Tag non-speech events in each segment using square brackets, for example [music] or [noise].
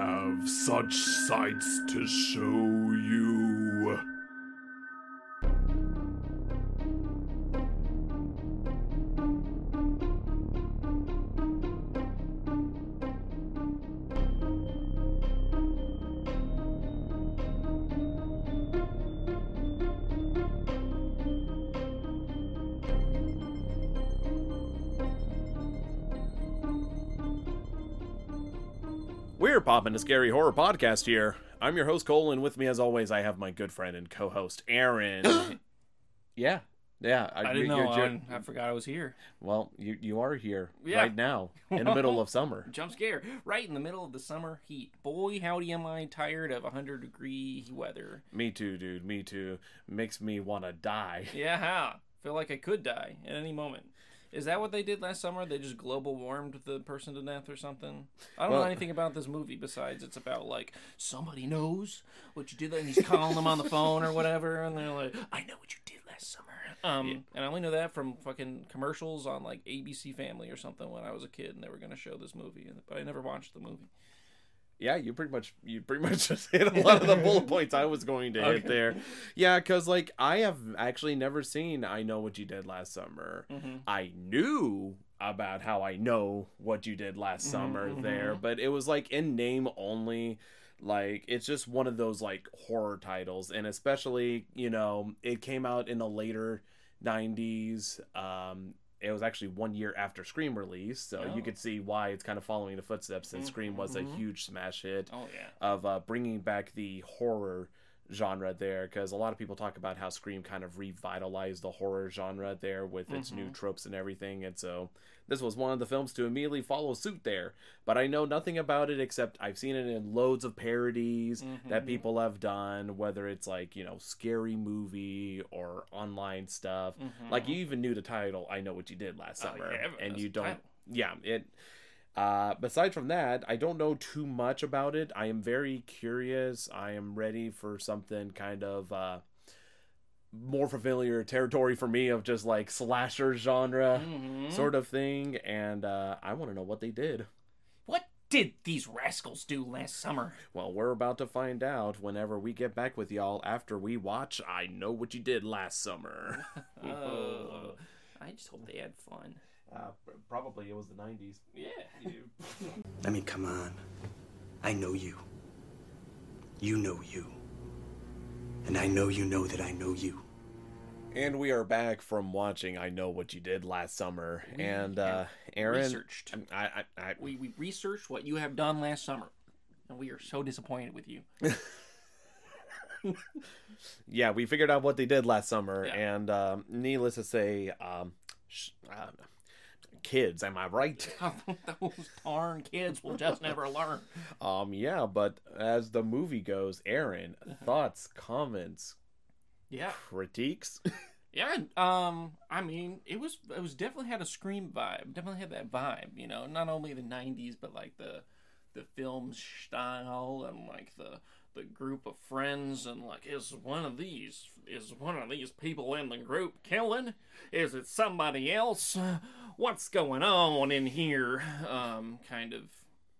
have such sights to show you. Popping a scary horror podcast here. I'm your host Coale, and with me, as always, I have my good friend and co-host Aaron. [clears throat] yeah, yeah. I didn't know. I, I forgot I was here. well, you you are here Yeah. right now in the middle of [laughs] summer. Jump scare. Right in the middle of the summer heat. Boy, howdy am I tired of 100 degree weather. Me too, dude. Me too. Makes me want to die. Yeah, [laughs] feel like I could die at any moment. Is that what they did last summer? They just global warmed the person to death or something? I don't Well- know anything about this movie besides it's about like somebody knows what you did and he's calling them on the phone or whatever and they're like, I know what you did last summer. Um and I only know that from fucking commercials on like ABC Family or something when I was a kid and they were gonna show this movie, but I never watched the movie. Yeah, you pretty much you pretty [laughs] much just hit a lot of the bullet points I was going to hit there. Yeah, because like I have actually never seen I Know What You Did Last Summer. Mm-hmm. I knew about how I know what you did last Mm-hmm, summer there, but it was like in name only. Like it's just one of those like horror titles, and especially you know it came out in the later '90s. Um, it was actually one year after Scream release, so you Oh. could see why it's kind of following the footsteps since Scream was a Mhm. huge smash hit Oh yeah. of uh, bringing back the horror genre there because a lot of people talk about how Scream kind of revitalized the horror genre there with its new tropes and everything. And so this was one of the films to immediately follow suit there. But I know nothing about it except I've seen it in loads of parodies that Mhm. people have done, whether it's like, you know, scary movie or online stuff. Mhm. Like you even knew the title, I Know What You Did Last Oh, Summer. yeah, and you don't title. yeah, it uh besides from that, I don't know too much about it. I am very curious. I am ready for something kind of uh more familiar territory for me of just like slasher genre Mhm. sort of thing and uh I want to know what they did. What did these rascals do last summer? Well, we're about to find out whenever we get back with y'all after we watch I Know What You Did Last Summer. [laughs] Oh, I just hope they had fun. Uh, probably it was the 90s. Yeah. [laughs] I mean, come on. I know you. You know you. And I know you know that I know you. And we are back from watching I Know What You Did Last Summer. We and uh Aaron researched. I, I, I We, we researched what you have done last summer, and we are so disappointed with you. [laughs] yeah, we figured out what they did last summer Yeah. and um needless to say um sh- uh, kids, am I right? [laughs] Those darn kids will just never learn. [laughs] um yeah, but as the movie goes, Aaron, [laughs] thoughts, comments, Yeah, critiques? yeah. Um, I mean, it was it was definitely had a scream vibe. Definitely had that vibe. You know, not only the '90s, but like the the film style and like the the group of friends and like is one of these is one of these people in the group killing is it somebody else what's going on in here um kind of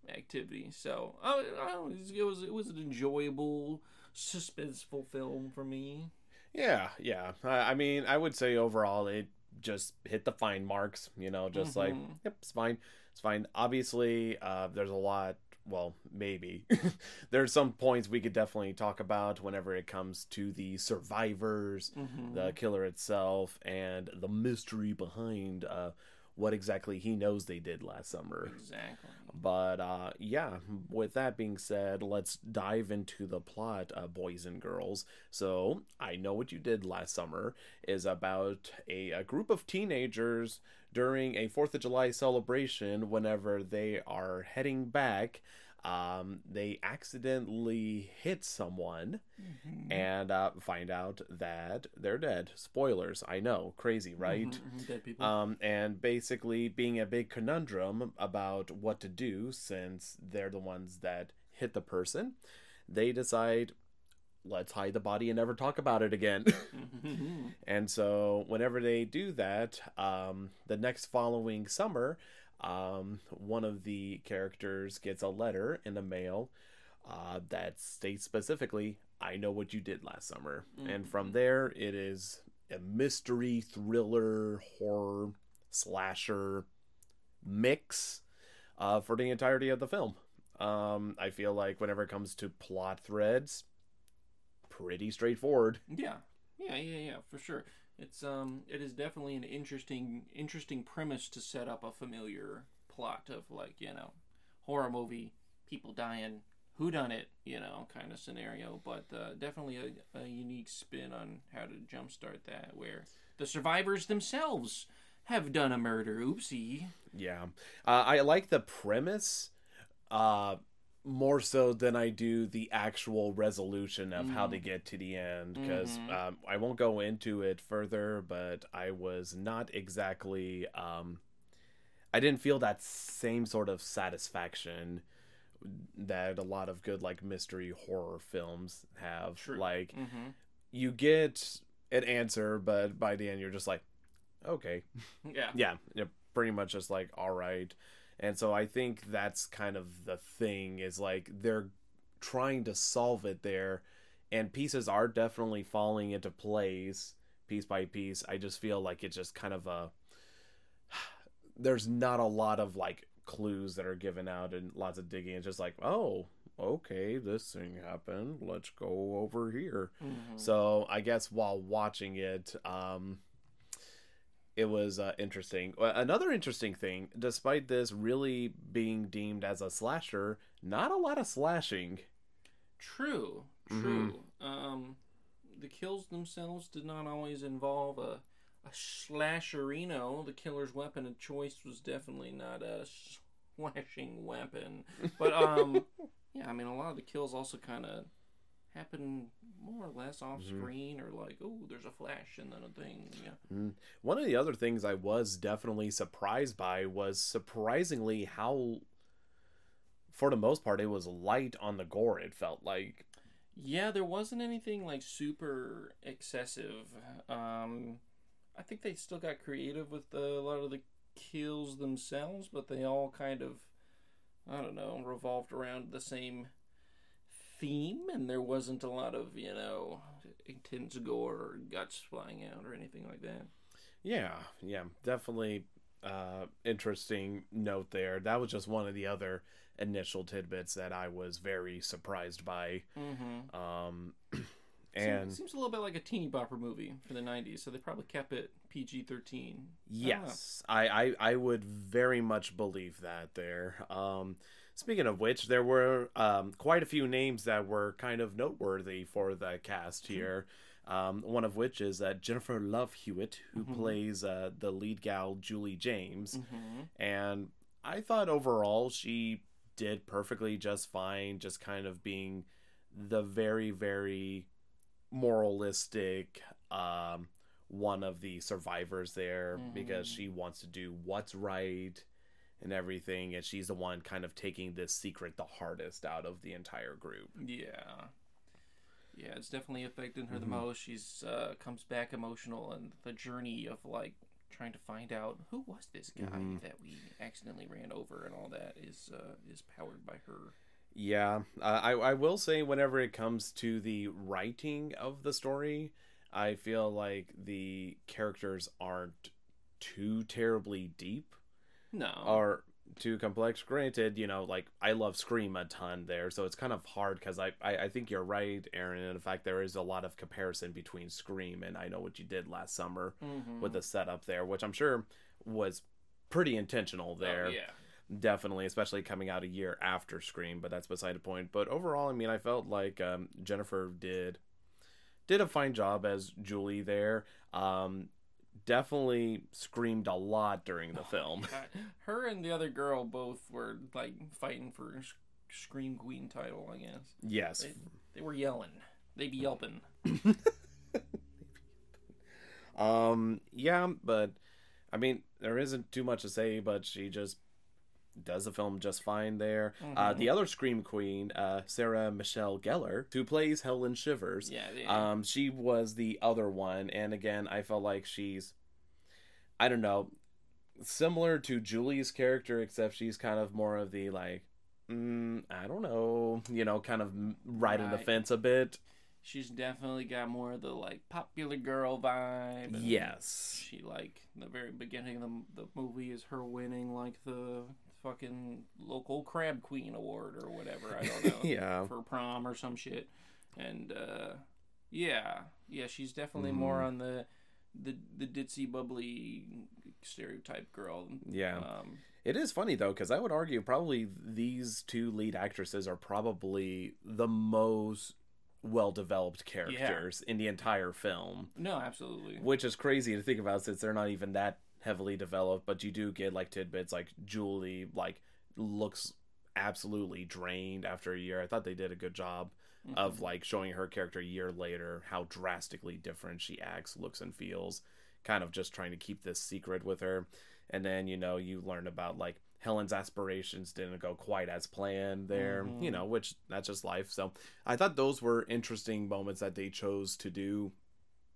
activity so I, I don't know, it was it was an enjoyable suspenseful film for me Yeah, yeah. I, I mean, I would say overall it just hit the fine marks, you know, just like, Mhm. yep, it's fine. It's fine. Obviously, uh, there's a lot, well, maybe. [laughs] there's some points we could definitely talk about whenever it comes to the survivors, Mhm. the killer itself, and the mystery behind uh, what exactly he knows they did last summer. exactly But uh, yeah, with that being said, let's dive into the plot, uh, boys and girls. So, I Know What You Did Last Summer is about a, a group of teenagers during a 4th of July celebration. Whenever they are heading back, um, they accidentally hit someone Mm-hmm. and uh, find out that they're dead. Spoilers, I know, crazy, right? Mhm, mhm, dead people um, and basically being a big conundrum about what to do since they're the ones that hit the person, they decide, let's hide the body and never talk about it again. [laughs] [laughs] And so, whenever they do that, um, the next following summer, um, one of the characters gets a letter in the mail uh, that states specifically, I know what you did last summer. And from there, it is a mystery, thriller, horror, slasher mix uh, for the entirety of the film. Um, I feel like whenever it comes to plot threads, pretty straightforward. Yeah, yeah, yeah, yeah, for sure. It's um, it is definitely an interesting, interesting premise to set up a familiar plot of like you know, horror movie, people dying, who done it, you know, kind of scenario. But uh, definitely a, a unique spin on how to jumpstart that, where the survivors themselves have done a murder. Oopsie. Yeah, uh, I like the premise uh, more so than I do the actual resolution of how to get to the end. Because um, I won't go into it further, but I was not exactly. Um, I didn't feel that same sort of satisfaction that a lot of good like mystery horror films have. True. Like Mm-hmm. you get an answer, but by the end you're just like, okay [laughs] Yeah. yeah, you're pretty much just like all right and so i think that's kind of the thing is like they're trying to solve it there and pieces are definitely falling into place piece by piece. I just feel like it's just kind of a [sighs] there's not a lot of like clues that are given out and lots of digging. It's just like oh okay this thing happened. Let's go over here. Mhm. so I guess while watching it, um, it was uh, interesting. Another interesting thing, despite this really being deemed as a slasher, not a lot of slashing. True, true. Um, the kills themselves did not always involve a a slasherino. The killer's weapon of choice was definitely not a slashing weapon. But um, [laughs] yeah, I mean, a lot of the kills also kind of happen more or less off screen, or like, oh, there's a flash and then a thing. Yeah. One of the other things I was definitely surprised by was surprisingly how, for the most part, it was light on the gore. It felt like. Yeah, there wasn't anything like super excessive. Um, I think they still got creative with the, a lot of the kills themselves, but they all kind of, I don't know, revolved around the same theme, and there wasn't a lot of, you know, intense gore or guts flying out or anything like that. Yeah, yeah, definitely uh interesting note there. That was just one of the other initial tidbits that I was very surprised by. Mm-hmm. Um [clears throat] And and seems, a little bit like a teeny bopper movie for the '90s, so they probably kept it PG-13. yes, I, I I would very much believe that there. Um speaking of which, there were um quite a few names that were kind of noteworthy for the cast here. Um, one of which is uh, Jennifer Love Hewitt, who plays uh, the lead gal Julie James. Mm-hmm. and I thought overall she did perfectly just fine, just kind of being the very, very moralistic um, one of the survivors there because she wants to do what's right and everything, and she's the one kind of taking this secret the hardest out of the entire group. Yeah. Yeah, it's definitely affecting her the most. She's uh, comes back emotional, and the journey of like trying to find out who was this guy that we accidentally ran over, and all that is uh, is powered by her. Yeah, uh, I I will say whenever it comes to the writing of the story, I feel like the characters aren't too terribly deep No, are too complex. Granted, you know, like I love Scream a ton there, so it's kind of hard because I, I I think you're right, Aaron. In fact, there is a lot of comparison between Scream and I Know What You Did Last Summer Mhm. with the setup there, which I'm sure was pretty intentional there Oh, yeah, definitely especially coming out a year after scream but that's beside the point but overall i mean i felt like um, jennifer did did a fine job as julie there um, definitely screamed a lot during the film. God, [laughs] her and the other girl both were like fighting for Scream Queen title. I guess. Yes. They, they were yelling. They [laughs] be yelping. um yeah but i mean there isn't too much to say but she just does the film just fine there. Uh, the other scream queen uh, sarah michelle gellar who plays helen shivers Yeah, they, Um, she was the other one, and again, I felt like she's, I don't know, similar to Julie's character, except she's kind of more of the like, mm, I don't know, you know, kind of right on the fence a bit. She's definitely got more of the like popular girl vibe. Yes. She like the very beginning of the, the movie is her winning like the fucking local crab queen award or whatever. I don't [laughs] know. Yeah. For prom or some shit. And uh yeah. Yeah, she's definitely Mm-hmm. more on the the the ditzy bubbly stereotype girl. Yeah. Um It is funny though, because I would argue probably these two lead actresses are probably the most well developed characters in the entire film. no, absolutely. which is crazy to think about since they're not even that heavily developed but you do get like tidbits like julie like looks absolutely drained after a year i thought they did a good job of like showing her character a year later how drastically different she acts looks and feels kind of just trying to keep this secret with her. And then you know you learn about like helen's aspirations didn't go quite as planned there you know which that's just life. So i thought those were interesting moments that they chose to do.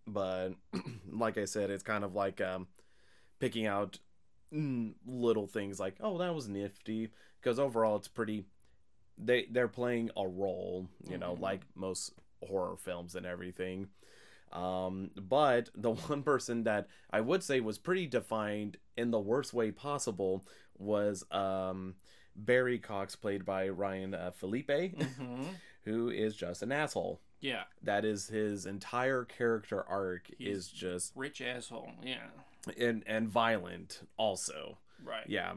But [clears throat] like I said, it's kind of like um, picking out mm, little things like, oh, that was nifty, because overall it's pretty. They they're playing a role, you know, like most horror films and everything. Um, but the [laughs] one person that I would say was pretty defined in the worst way possible was um, Barry Cox, played by Ryan uh, Phillippe, Mhm. [laughs] who is just an asshole. Yeah. That is his entire character arc He's- is just Rich asshole. Yeah. and and violent also. Right. Yeah,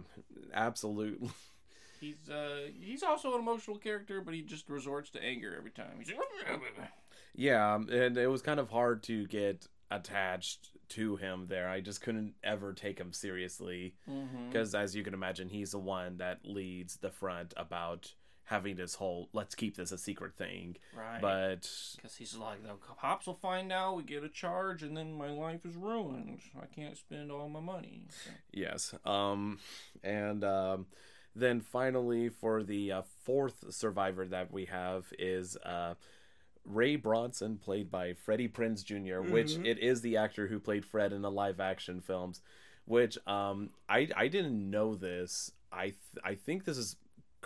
absolutely. [laughs] He's uh he's also an emotional character, but he just resorts to anger every time. He's like, [laughs] Yeah, um, and it was kind of hard to get attached to him there. I just couldn't ever take him seriously because as you can imagine, he's the one that leads the front about having this whole let's keep this a secret thing. right. But because he's like, the cops will find out, we get a charge, and then my life is ruined. I can't spend all my money. So- Yes. Um, and um, then finally, for the uh, fourth survivor that we have is uh, Ray Bronson, played by Freddie Prinze junior which it is the actor who played Fred in the live action films. Which um, I I didn't know this. I th- I think this is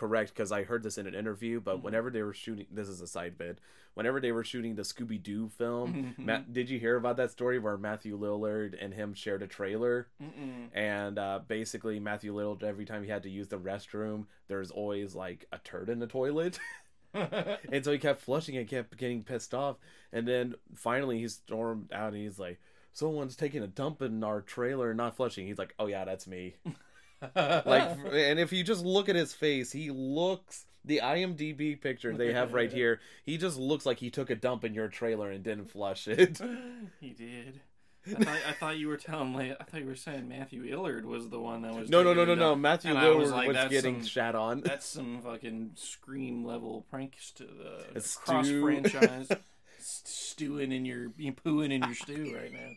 correct because I heard this in an interview. But whenever they were shooting, this is a side bit. Whenever they were shooting the Scooby Doo film, Matt, did you hear about that story where Matthew Lillard and him shared a trailer? Mm-mm. and uh, basically Matthew Lillard, every time he had to use the restroom, there's always like a turd in the toilet, [laughs] [laughs] and so he kept flushing and kept getting pissed off, and then finally he stormed out and he's like, "Someone's taking a dump in our trailer and not flushing." He's like, "Oh yeah, that's me." [laughs] like, [laughs] and if you just look at his face, he looks. The IMDb picture they have right here, he just looks like he took a dump in your trailer and didn't flush it. [laughs] he did. I thought, I thought you were telling. like, I thought you were saying Matthew Lillard was the one that was. No, no, no, no, no. Matthew And Lillard was was, like, that's getting some- shat on. [laughs] That's some fucking scream level pranks to the It's cross stew. franchise. Stewing in your, you pooing in your stew right now.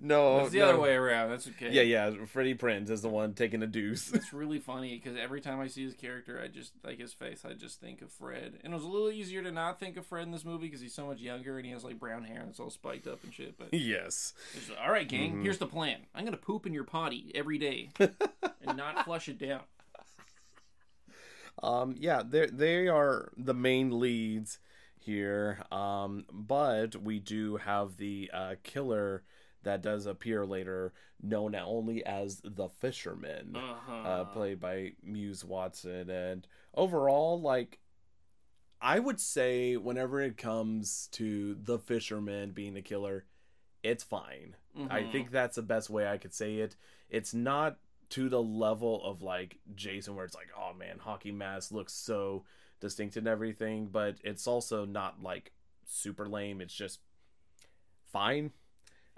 No, It's the no. other way around. That's okay. Yeah, yeah. Freddie Prinze is the one taking a deuce. It's really funny because every time I see his character, I just like his face. I just think of Fred, and it was a little easier to not think of Fred in this movie because he's so much younger and he has like brown hair and it's all spiked up and shit. But yes. just, all right, gang, Mm-hmm. here's the plan. I'm gonna poop in your potty every day [laughs] and not flush it down. Um. Yeah. They they are the main leads here. Um. But we do have the uh, killer that does appear later, known only as the Fisherman. Uh-huh. uh, played by Muse Watson. And overall, like, I would say whenever it comes to the fisherman being the killer, it's fine. I Mhm. think that's the best way I could say it. It's not to the level of like Jason, where it's like, oh man, hockey mask looks so distinct and everything, but it's also not like super lame. It's just fine,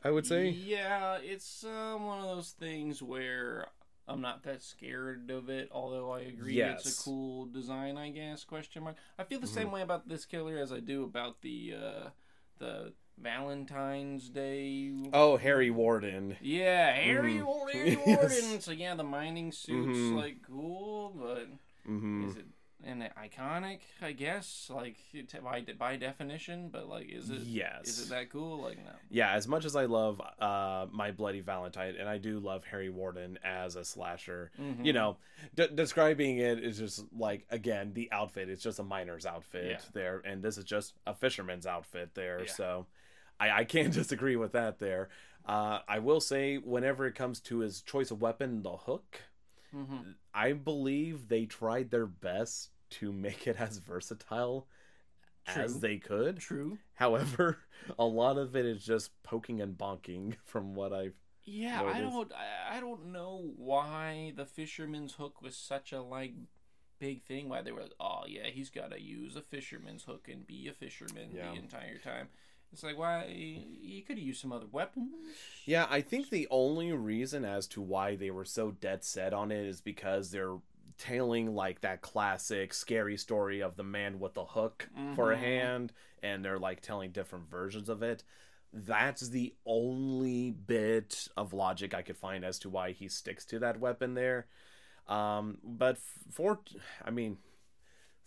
I would say. Yeah, it's um, one of those things where I'm not that scared of it. Although I agree, it's a cool design. I guess question mark. I feel the same way about this killer as I do about the uh, the Valentine's Day. Oh, Harry Warden. Yeah, Harry Mhm. [laughs] Warden. Yes. So yeah, the mining suit's Mhm. like cool, but hmm is it and iconic, I guess, like by by definition. But like, is it Yes. Is it that cool? Like, no. Yeah, as much as I love uh, My Bloody Valentine, and I do love Harry Warden as a slasher, Mm-hmm. you know, d- describing it is just like, again, the outfit. It's just a miner's outfit Yeah. there, and this is just a fisherman's outfit there. Yeah. So I, I can't [laughs] disagree with that there. Uh, I will say, whenever it comes to his choice of weapon, the hook, Mhm. I believe they tried their best to make it as versatile as they could. True. However, [laughs] a lot of it is just poking and bonking [laughs] from what I've. Yeah, No, it I don't. I, I don't know why the fisherman's hook was such a like big thing. Why they were, like, oh yeah, he's got to use a fisherman's hook and be a fisherman Yeah. the entire time. It's like why he could have used some other weapons. Yeah, I think the only reason as to why they were so dead set on it is because they're tailing like that classic scary story of the man with the hook for a Mhm. hand, and they're like telling different versions of it. That's the only bit of logic I could find as to why he sticks to that weapon there. Um, but for, I mean,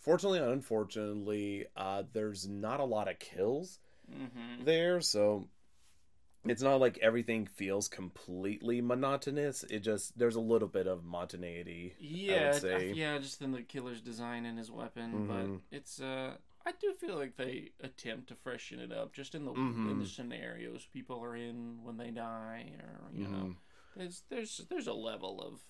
fortunately and unfortunately, uh, there's not a lot of kills Mm-hmm. there, so it's not like everything feels completely monotonous. It just there's a little bit of monotonity. Yeah, I- say. yeah, just in the killer's design and his weapon, Mhm. but it's uh, I do feel like they attempt to freshen it up, just in the in Mhm. the scenarios people are in when they die, or you know, Mhm. there's there's there's a level of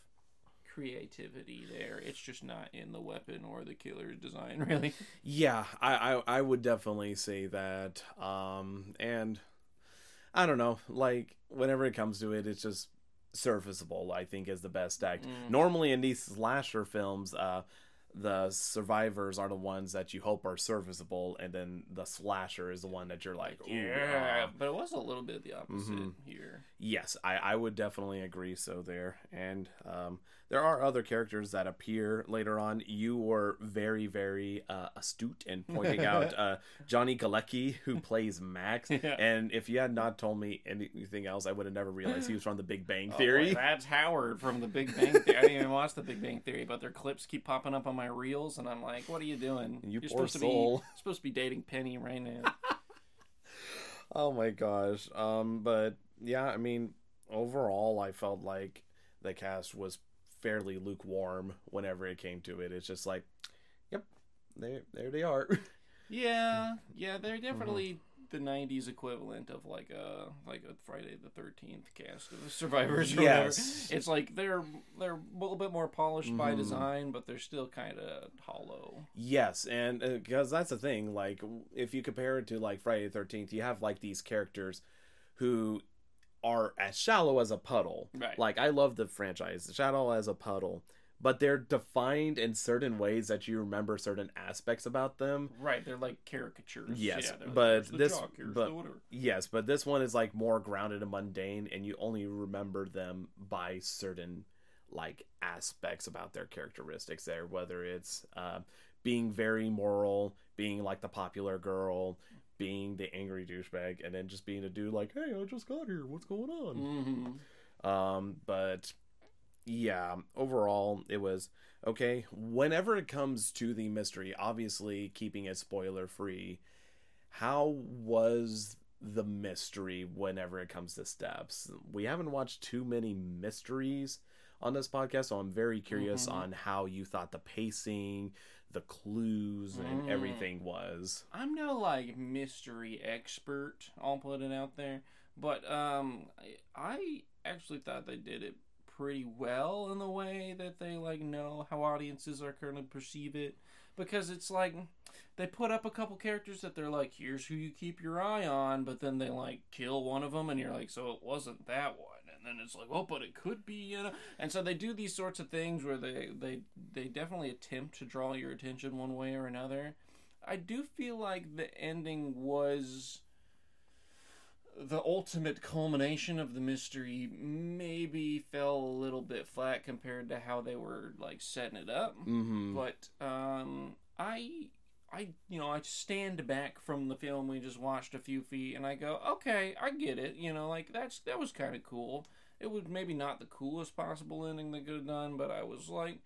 creativity there. It's just not in the weapon or the killer's design, [laughs] really. Yeah, I, I I would definitely say that. Um, and I don't know, like whenever it comes to it, it's just serviceable. I think is the best act. Mm. Normally in these slasher films, uh, the survivors are the ones that you hope are serviceable, and then the slasher is the one that you're like, Yeah, ah." but it was a little bit the opposite Mhm. here. Yes, I, I would definitely agree so there. And um, there are other characters that appear later on. You were very, very uh, astute in pointing [laughs] out uh, Johnny Galecki, who plays Max. [laughs] Yeah. And if you had not told me anything else, I would have never realized he was from the Big Bang [laughs] Oh, Theory. that's Howard from The Big Bang Theory. I didn't even watch The Big Bang Theory, but their clips keep popping up on my reels, and I'm like, "What are you doing? You You're poor supposed to soul." be supposed to be dating Penny right now." oh my gosh. Um, but yeah, I mean, overall, I felt like the cast was fairly lukewarm whenever it came to it. It's just like, yep, there, there they are. [laughs] yeah, yeah, Mm-hmm. they're definitely the '90s equivalent of like a like a Friday the Thirteenth cast of the survivors. Or Yes. whatever. it's like they're they're a little bit more polished by Mhm. design, but they're still kind of hollow. Yes, and because that's the thing, like if you compare it to like Friday the Thirteenth, you have like these characters who are as shallow as a puddle. Right. Like I love the franchise, shallow as a puddle, but they're defined in certain ways that you remember certain aspects about them. Right, they're like caricatures. Yes, yeah, like, but this- jock, but-. Yes, but this one is like more grounded and mundane, and you only remember them by certain like aspects about their characteristics there, whether it's uh, being very moral, being like the popular girl, being the angry douchebag, and then just being a dude like, hey, I just got here, what's going on? Mm-hmm. Um, but yeah, overall, it was okay. Whenever it comes to the mystery, obviously keeping it spoiler free, how was the mystery whenever it comes to steps? We haven't watched too many mysteries on this podcast, so I'm very curious Mhm. on how you thought the pacing, the clues, and Mm. everything was. I'm no like mystery expert. I'll put it out there, but um, I, I actually thought they did it pretty well in the way that they like know how audiences are to perceive it, because it's like they put up a couple characters that they're like, here's who you keep your eye on, but then they like kill one of them, and you're like, so it wasn't that one. And then it's like, oh, but it could be, you know. And so they do these sorts of things where they they they definitely attempt to draw your attention one way or another. I do feel like the ending was the ultimate culmination of the mystery maybe fell a little bit flat compared to how they were like setting it up Mm-hmm. but um i i you know i stand back from the film we just watched a few feet and i go okay i get it you know like that's that was kind of cool it was maybe not the coolest possible ending they could have done but i was like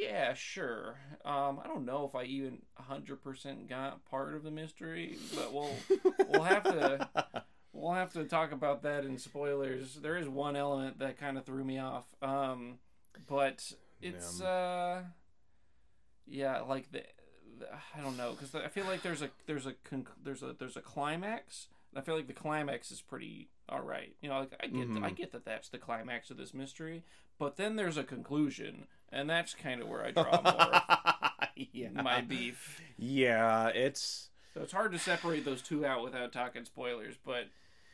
Yeah, sure. Um, I don't know if I even hundred percent got part of the mystery, but we'll we'll have to we'll have to talk about that in spoilers. There is one element that kind of threw me off. Um, but it's uh, yeah, like the I don't know because I feel like there's a there's a conc- there's a there's a climax. and I feel like the climax is pretty all right. You know, like I get I mm-hmm. get that that's the climax of this mystery, but then there's a conclusion, and that's kind of where I draw more [laughs] yeah. my beef. Yeah, it's So it's hard to separate those two out without talking spoilers, but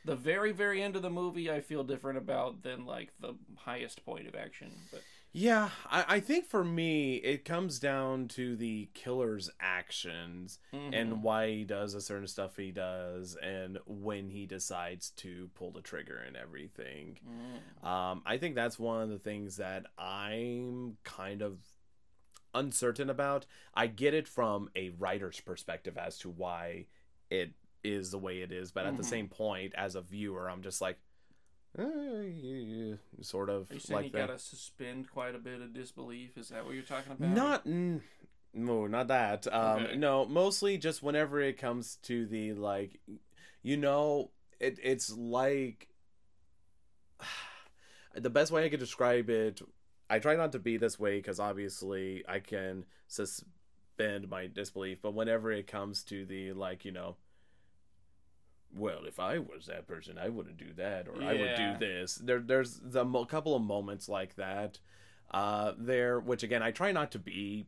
the very very end of the movie I feel different about than like the highest point of action. But Yeah, I, I think for me, it comes down to the killer's actions and mm-hmm. why he does the certain stuff he does and when he decides to pull the trigger and everything. Mm. Um, I think that's one of the things that I'm kind of uncertain about. I get it from a writer's perspective as to why it is the way it is, but at the mm-hmm. same point, as a viewer, I'm just like, eh, sort of are you saying like you that. gotta suspend quite a bit of disbelief? Is that what you're talking about? Not mm, no, not that. Um Okay. no, mostly just whenever it comes to the like you know, it it's like [sighs] the best way I could describe it I try not to be this way cuz obviously I can suspend my disbelief, but whenever it comes to the like, you know, well, if I was that person, I wouldn't do that, or I would do this. There, there's the mo- couple of moments like that uh, there, which again, I try not to be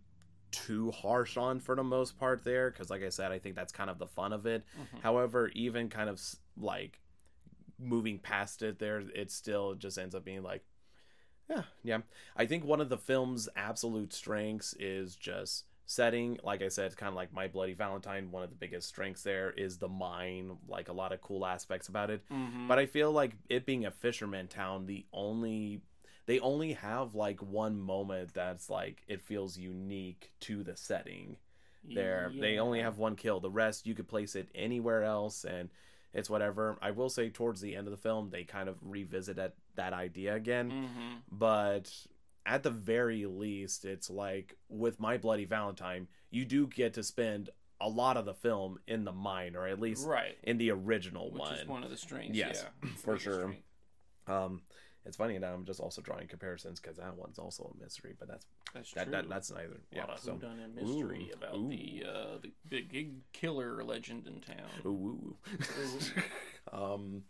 too harsh on for the most part there, because like I said, I think that's kind of the fun of it. However, even kind of like moving past it, there, it still just ends up being like, yeah, yeah. I think one of the film's absolute strengths is just setting. Like I said, it's kind of like My Bloody Valentine. One of the biggest strengths there is the mine, like a lot of cool aspects about it. Mhm. But I feel like it being a fisherman town, the only they only have like one moment that's like it feels unique to the setting there. They only have one kill. The rest you could place it anywhere else and it's whatever. I will say towards the end of the film they kind of revisit that, that idea again. Mhm. But at the very least it's like with My Bloody Valentine, you do get to spend a lot of the film in the mine or at least Right. in the original Which one. is one of the strengths. Yes, yeah, [laughs] for sure. Um, it's funny that I'm just also drawing comparisons because that one's also a mystery, but that's That's that, true. that that's neither. a Yeah. lot of So, whodunit mystery Ooh, about ooh. the uh, the big big killer legend in town. ooh, ooh. [laughs] um,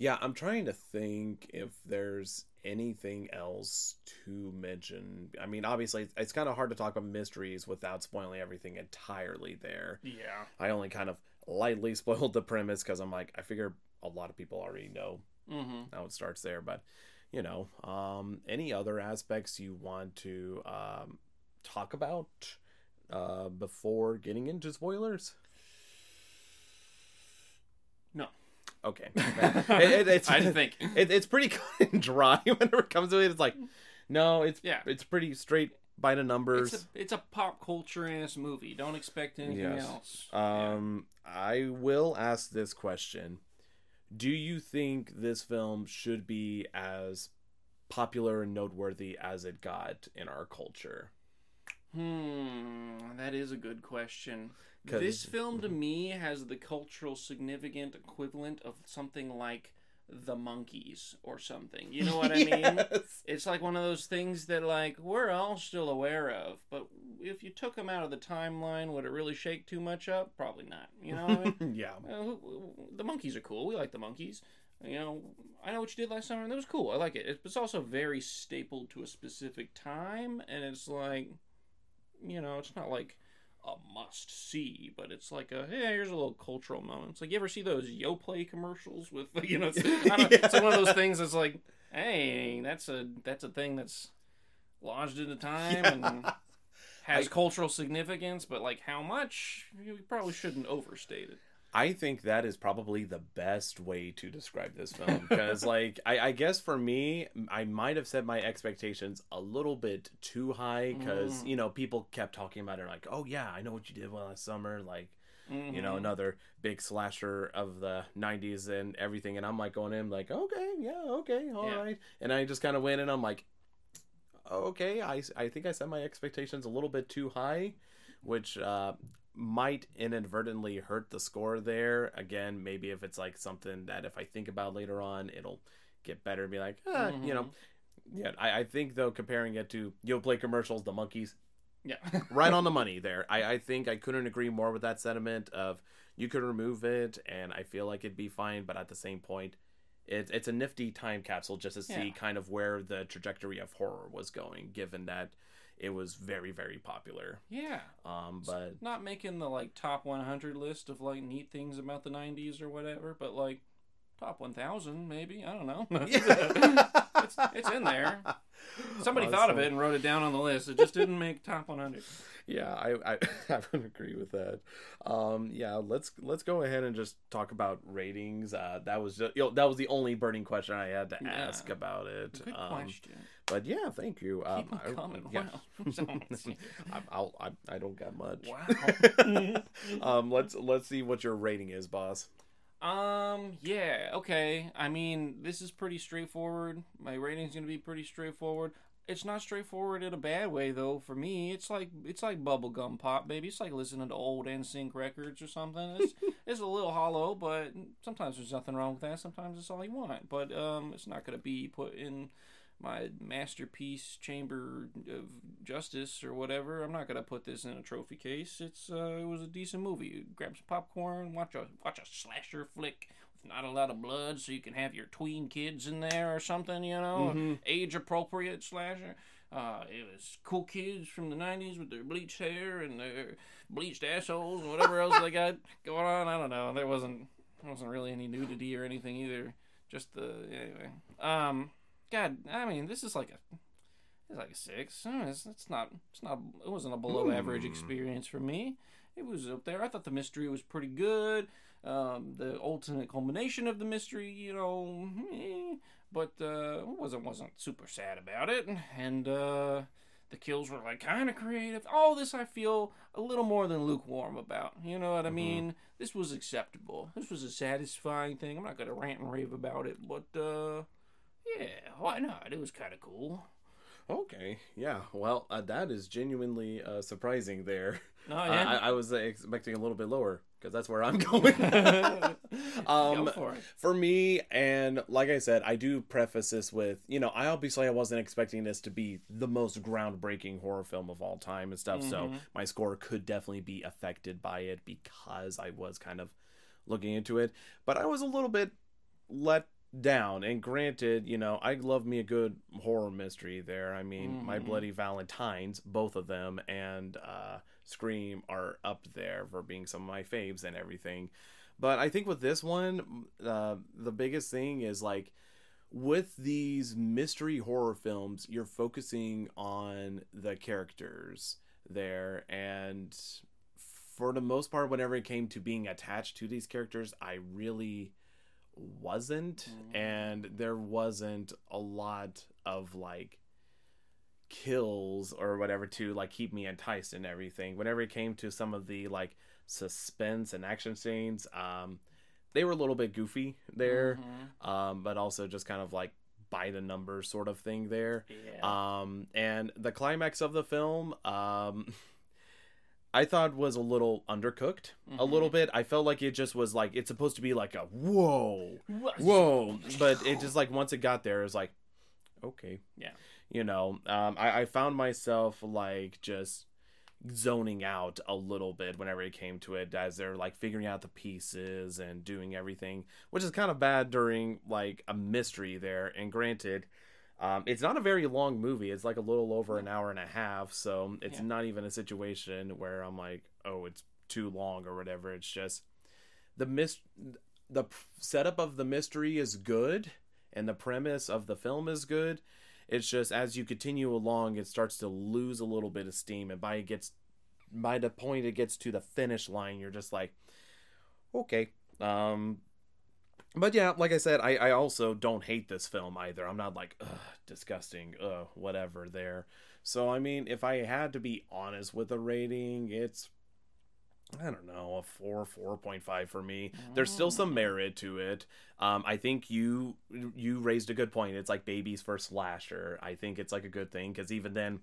yeah, I'm trying to think if there's anything else to mention. I mean, obviously, it's, it's kind of hard to talk about mysteries without spoiling everything entirely. There, Yeah. I only kind of lightly [laughs] spoiled the premise because I'm like, I figure a lot of people already know Mm-hmm. how it starts there but you know um any other aspects you want to um talk about uh before getting into spoilers No. Okay it, it- it's [laughs] I think. it, it's pretty [laughs] dry [laughs] whenever it comes to it it's like no it's Yeah. it's pretty straight by the numbers It's a, it's a pop culture ass movie. Don't expect anything Yes. else. Um, I will ask this question: Do you think this film should be as popular and noteworthy as it got in our culture? Hmm, that is a good question. This film to me has the cultural significant equivalent of something like The Monkees or something. You know what I mean? [laughs] It's like one of those things that like we're all still aware of, but if you took them out of the timeline, would it really shake too much up? Probably not. You know, what I mean? [laughs] yeah. Uh, the monkees are cool. We like the monkees. You know, I know what you did last summer, and that was cool. I like it. It's also very stapled to a specific time, and it's like, you know, it's not like a must see, but it's like a hey, here's a little cultural moment. It's like you ever see those Yoplait commercials with [laughs] you know, it's, I don't, it's one of those things that's like, hey, that's a that's a thing that's lodged into time and [laughs] has cultural significance, but like how much you probably shouldn't overstate it. I think that is probably the best way to describe this film because, [laughs] like, I, I guess for me, I might have set my expectations a little bit too high because you know people kept talking about it like, oh yeah, I know what you did last summer, like you know Mhm. another big slasher of the 90s and everything and i'm like going in like okay yeah okay all right. Yeah. and i just kind of went and i'm like okay, I, I think I set my expectations a little bit too high, which uh, might inadvertently hurt the score there. Again, maybe if it's like something that if I think about later on, it'll get better and be like, ah, you know. Yeah, I, I think though comparing it to Yoplait commercials, the monkees, Yeah. [laughs] right on the money there. I, I think I couldn't agree more with that sentiment of you could remove it and I feel like it'd be fine, but at the same point, it's it's a nifty time capsule just to see Yeah. kind of where the trajectory of horror was going, given that it was very very popular. yeah. Um, but Not making the like top 100 list of like neat things about the 90s or whatever, but like top 1,000 maybe. I don't know. [laughs] it's, it's in there. [laughs] Somebody thought of it and wrote it down on the list. It just didn't make top 100. yeah, I, I [laughs] I would agree with that. Um, yeah, let's let's go ahead and just talk about ratings. Uh, that was just, you know, that was the only burning question I had to Yeah. ask about it. Good Um, question. But yeah, thank you. Um, Keep I- coming. yeah. [laughs] Wow. [laughs] [laughs] I, I don't got much. wow. um, let's let's see what your rating is, boss. Um, yeah, okay. I mean, this is pretty straightforward. My rating's gonna be pretty straightforward. It's not straightforward in a bad way though. For me, it's like it's like bubblegum pop, baby. It's like listening to old NSYNC records or something. It's it's a little hollow, but sometimes there's nothing wrong with that. Sometimes it's all you want. But um, it's not gonna be put in my masterpiece chamber of justice or whatever. I'm not gonna put this in a trophy case. It's uh, it was a decent movie. Grab some popcorn, watch a watch a slasher flick with not a lot of blood, so you can have your tween kids in there or something. You know, age appropriate slasher. Uh, it was cool kids from the '90s with their bleached hair and their bleached assholes and whatever else they got [laughs] going on. I don't know. There wasn't there wasn't really any nudity or anything either. Just the anyway. Um, God, I mean, this is like a it's like a six. Uh, It's, it's not. It's not. It wasn't a below average experience for me. It was up there. I thought the mystery was pretty good. Um, the ultimate culmination of the mystery, you know, eh, but uh, wasn't wasn't super sad about it. And uh, the kills were like kind of creative. All this I feel a little more than lukewarm about. You know what I mean? This was acceptable. This was a satisfying thing. I'm not gonna rant and rave about it, but uh, yeah, why not? It was kind of cool. Okay, yeah. Well, uh, that is genuinely uh, surprising. There, Oh, yeah. I, I was uh, expecting a little bit lower because that's where I'm [laughs] going. [laughs] um, Go for for me, and like I said, I do preface this with, you know, I obviously I wasn't expecting this to be the most groundbreaking horror film of all time and stuff. So Mm-hmm. my score could definitely be affected by it because I was kind of looking into it. But I was a little bit let down. And granted, you know, I love me a good horror mystery there. I mean, My Mhm. Bloody Valentines, both of them, and uh, Scream are up there for being some of my faves and everything. But I think with this one, uh, the biggest thing is like with these mystery horror films, you're focusing on the characters there. And for the most part, whenever it came to being attached to these characters, I really wasn't. And there wasn't a lot of like kills or whatever to like keep me enticed and everything. Whenever it came to some of the like suspense and action scenes, um, they were a little bit goofy there, Mhm. um, but also just kind of like by the numbers sort of thing there. Yeah. Um, and the climax of the film, um, [laughs] I thought was a little undercooked. A little Mm-hmm. bit. I felt like it just was like it's supposed to be like a whoa, whoa, but it [laughs] just like once it got there, it was like, okay, Yeah. you know. Um, I, I found myself like just zoning out a little bit whenever it came to it as they're like figuring out the pieces and doing everything which is kind of bad during like a mystery there and granted um, it's not a very long movie. It's like a little over an hour and a half so it's Yeah. not even a situation where i'm like oh it's too long or whatever. It's just the mis- the setup of the mystery is good and the premise of the film is good. It's just as you continue along it starts to lose a little bit of steam and by it gets by the point it gets to the finish line you're just like okay um but yeah like i said i i also don't hate this film either i'm not like ugh disgusting ugh whatever there so i mean if i had to be honest with a rating it's I don't know, a four, four point five for me. There's still Mm. some merit to it. Um, I think you you raised a good point. It's like baby's first slasher. I think it's like a good thing because even then,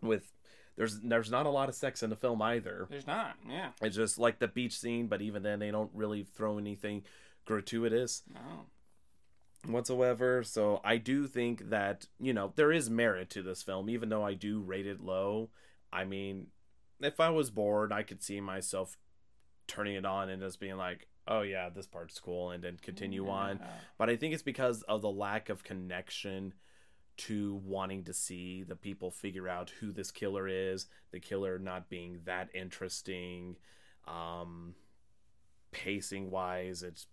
with there's there's not a lot of sex in the film either. There's not. Yeah. It's just like the beach scene, but even then they don't really throw anything gratuitous No. whatsoever. So I do think that, you know, there is merit to this film, even though I do rate it low. I mean, if I was bored, I could see myself turning it on and just being like, oh yeah, this part's cool, and then continue on. But I think it's because of the lack of connection to wanting to see the people figure out who this killer is, the killer not being that interesting. Um, pacing wise, it's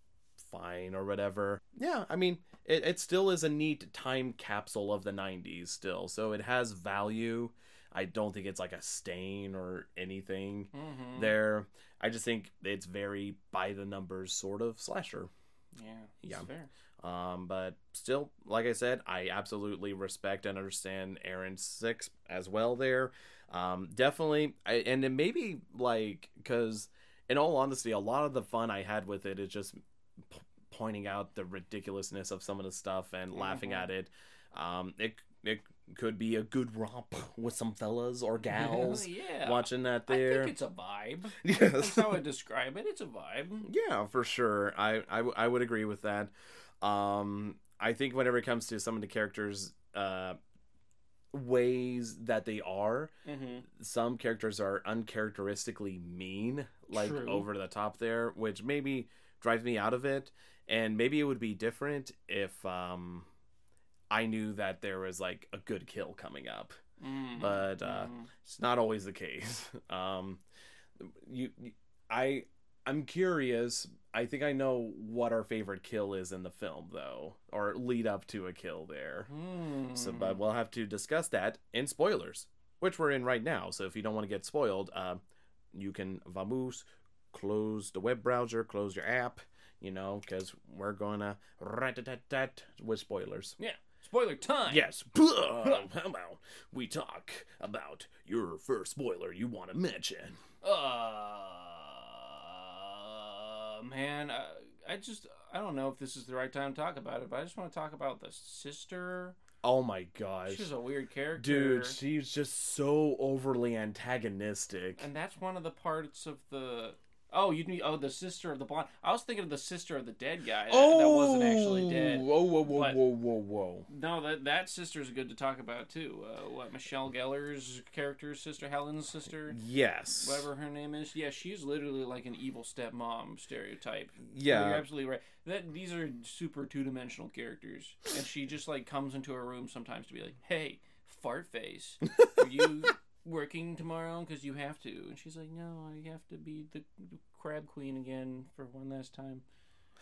fine or whatever. Yeah, I mean, it, it still is a neat time capsule of the 90s still, so it has value. I don't think it's like a stain or anything Mhm. there. I just think it's very by the numbers sort of slasher. Yeah. Yeah. Fair. Um, but still, like I said, I absolutely respect and understand Aaron's six as well. There, um, definitely, I, and it maybe like because, in all honesty, a lot of the fun I had with it is just p- pointing out the ridiculousness of some of the stuff and laughing Mhm. at it. Um, it it could be a good romp with some fellas or [laughs] gals yeah. watching that there. I think it's a vibe. [laughs] yes, That's how I describe it. It's a vibe. Yeah, for sure. I, I, w- I would agree with that. Um, I think whenever it comes to some of the characters' uh, ways that they are, Mm-hmm. some characters are uncharacteristically mean, like True. over the top there, which maybe drives me out of it. And maybe it would be different if um, I knew that there was like a good kill coming up Mm-hmm. but uh, it's not always the case. [laughs] Um, you, you- I, I'm curious. I think I know what our favorite kill is in the film, though, or lead up to a kill there. Mm. So, but we'll have to discuss that in spoilers, which we're in right now. So, if you don't want to get spoiled, uh, you can vamos, close the web browser, close your app, you know, because we're gonna rat-a-tat-tat with spoilers. yeah. Spoiler time. Yes. [laughs] How about we talk about your first spoiler you want to mention? Uh, man, I, I just I don't know if this is the right time to talk about it, but I just want to talk about the sister. Oh my gosh. She's a weird character, Dude, she's just so overly antagonistic. and that's one of the parts of the. Oh, you mean oh the sister of the blonde? I was thinking of the sister of the dead guy that, that wasn't actually dead. Whoa, whoa, whoa, but- whoa, whoa, whoa. No, that that sister's good to talk about too. Uh, what Michelle Gellar's character's sister, Helen's sister, Yes. whatever her name is. Yeah, she's literally like an evil stepmom stereotype. Yeah. you're absolutely right. That these are super two dimensional characters, and she just like comes into a room sometimes to be like, "Hey, fart face, are you working tomorrow? Because you have to." And she's like, "No, I have to be the crab queen again for one last time."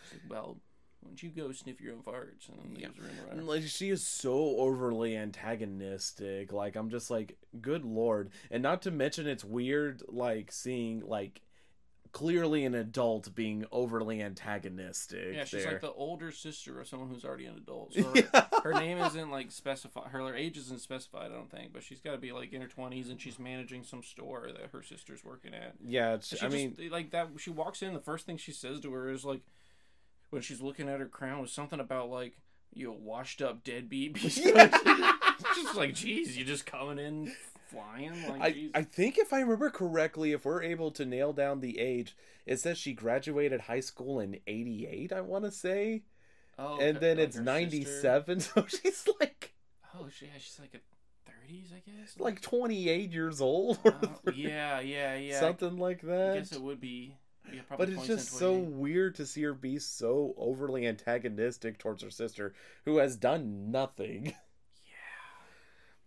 She's like, well, why don't you go sniff your own farts and then leaves the room or whatever. Like she is so overly antagonistic. Like I'm just like, good lord. And not to mention it's weird like seeing like clearly an adult being overly antagonistic. Yeah, she's there. like the older sister of someone who's already an adult. So [laughs] her, Yeah. her name isn't like specified. Her, her age isn't specified, I don't think. But she's got to be like in her twenties, and she's managing some store that her sister's working at. Yeah, it's, I just, mean, like that. She walks in. The first thing she says to her is like, when she's looking at her crown, was something about like you washed up deadbeat. [laughs] [laughs] Just like, geez, you're just coming in flying like. I, geez. I think if I remember correctly, if we're able to nail down the age, it says she graduated high school in '88. I want to say, oh, and okay, then like it's her '97, [laughs] so she's like Oh, she, yeah, she's like a thirties, I guess. like 28 years old, Uh, [laughs] yeah, yeah, yeah. something like that. I guess it would be. Yeah, But it's just so weird to see her be so overly antagonistic towards her sister, who has done nothing. [laughs]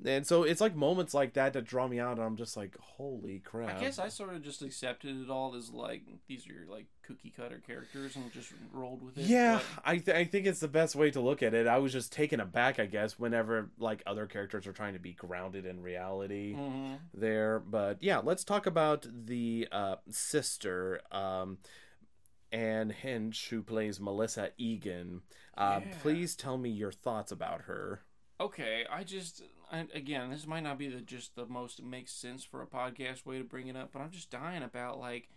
And so it's like moments like that that draw me out, and I'm just like, holy crap. I guess I sort of just accepted it all as like these are like cookie cutter characters and just rolled with it. Yeah, but- I th- I think it's the best way to look at it. I was just taken aback, I guess, whenever like other characters are trying to be grounded in reality Mhm. there. But yeah, let's talk about the uh, sister, um, Anne Heche, who plays Melissa Egan. Uh, Yeah. Please tell me your thoughts about her. Okay, I just I, again, this might not be the just the most makes sense for a podcast way to bring it up, but I'm just dying about like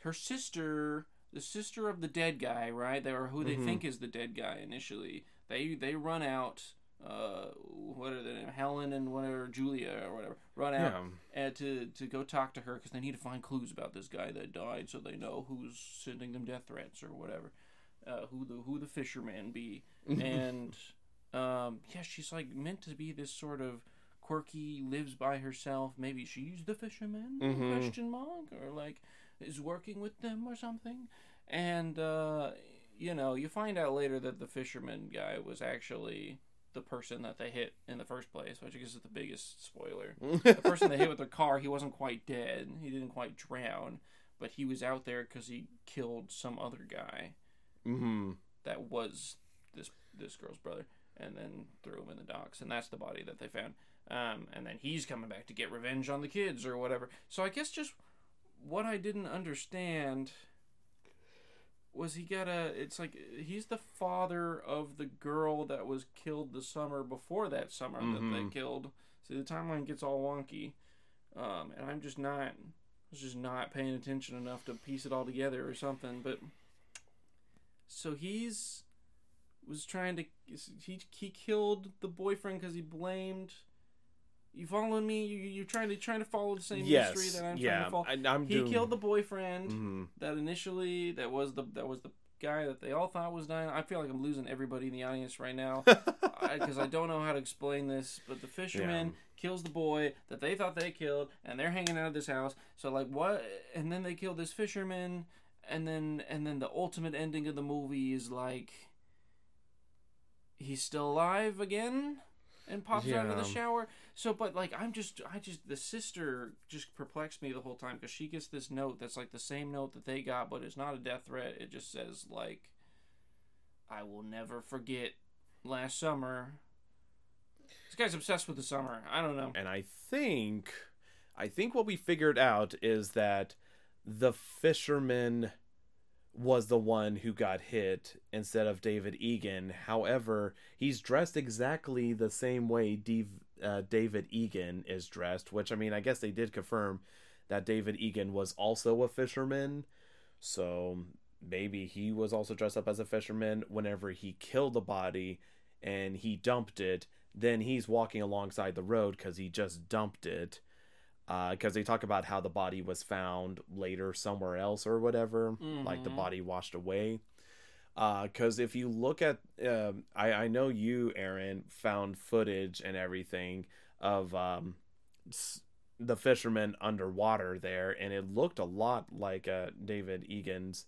her sister, the sister of the dead guy, right? They or who they Mhm. think is the dead guy initially. They they run out. Uh, what are their name? Helen and whatever Julia or whatever run out Yeah. and to to go talk to her because they need to find clues about this guy that died, so they know who's sending them death threats or whatever. Uh, who the who the fisherman be, and um, yeah, she's like meant to be this sort of quirky, lives by herself. Maybe she's the fisherman? Mhm. Question mark or like is working with them or something. And uh, you know, you find out later that the fisherman guy was actually the person that they hit in the first place, which I guess is the biggest spoiler the [laughs] person they hit with their car, he wasn't quite dead. He didn't quite drown, but he was out there because he killed some other guy hmm that was this this girl's brother, and then threw him in the docks, and that's the body that they found. Um, and then he's coming back to get revenge on the kids or whatever. So I guess just what I didn't understand was he got a it's like he's the father of the girl that was killed the summer before that summer that Mhm. they killed so the timeline gets all wonky um, and i'm just not I was just not paying attention enough to piece it all together or something but so he's was trying to he, he killed the boyfriend because he blamed you following me you, you're trying to trying to follow the same Yes. mystery that i'm yeah. trying to follow I, I'm he doing... killed the boyfriend Mhm. that initially that was the that was the guy that they all thought was dying. I feel like I'm losing everybody in the audience right now [laughs] because I, don't know how to explain this. But the fisherman Yeah. kills the boy that they thought they killed, and they're hanging out of this house. So like what? And then they kill this fisherman, and then and then the ultimate ending of the movie is like he's still alive again and pops out of the shower. So, but like, I'm just, I just, the sister just perplexed me the whole time because she gets this note that's like the same note that they got, but it's not a death threat. It just says like, "I will never forget last summer." This guy's obsessed with the summer. I don't know. And I think, I think what we figured out is that the fisherman was the one who got hit instead of David Egan. However, he's dressed exactly the same way uh, David Egan is dressed, which I mean, I guess they did confirm that David Egan was also a fisherman. So maybe he was also dressed up as a fisherman whenever he killed the body and he dumped it. Then he's walking alongside the road because he just dumped it. Because they talk about how the body was found later somewhere else or whatever, like the Mhm. body washed away. Because if you look at, um, I, I know you, Aaron, found footage and everything of um, s- the fisherman underwater there, and it looked a lot like uh, David Egan's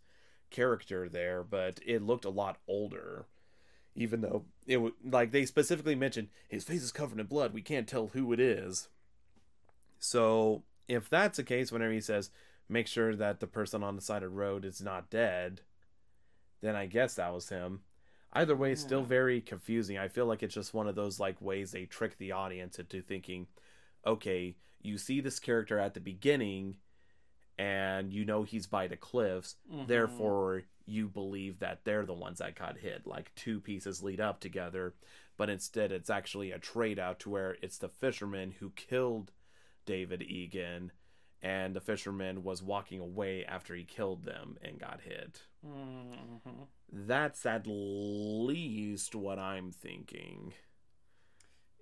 character there, but it looked a lot older. Even though it would like they specifically mentioned his face is covered in blood, we can't tell who it is. So if that's the case, whenever he says, "Make sure that the person on the side of the road is not dead," then I guess that was him. Either way, it's still very confusing. I feel like it's just one of those like ways they trick the audience into thinking, okay, you see this character at the beginning, and you know he's by the cliffs, Mhm. therefore you believe that they're the ones that got hit. Like two pieces lead up together, but instead it's actually a trade out to where it's the fisherman who killed David Egan, and the fisherman was walking away after he killed them and got hit. Mhm. That's at least what I'm thinking.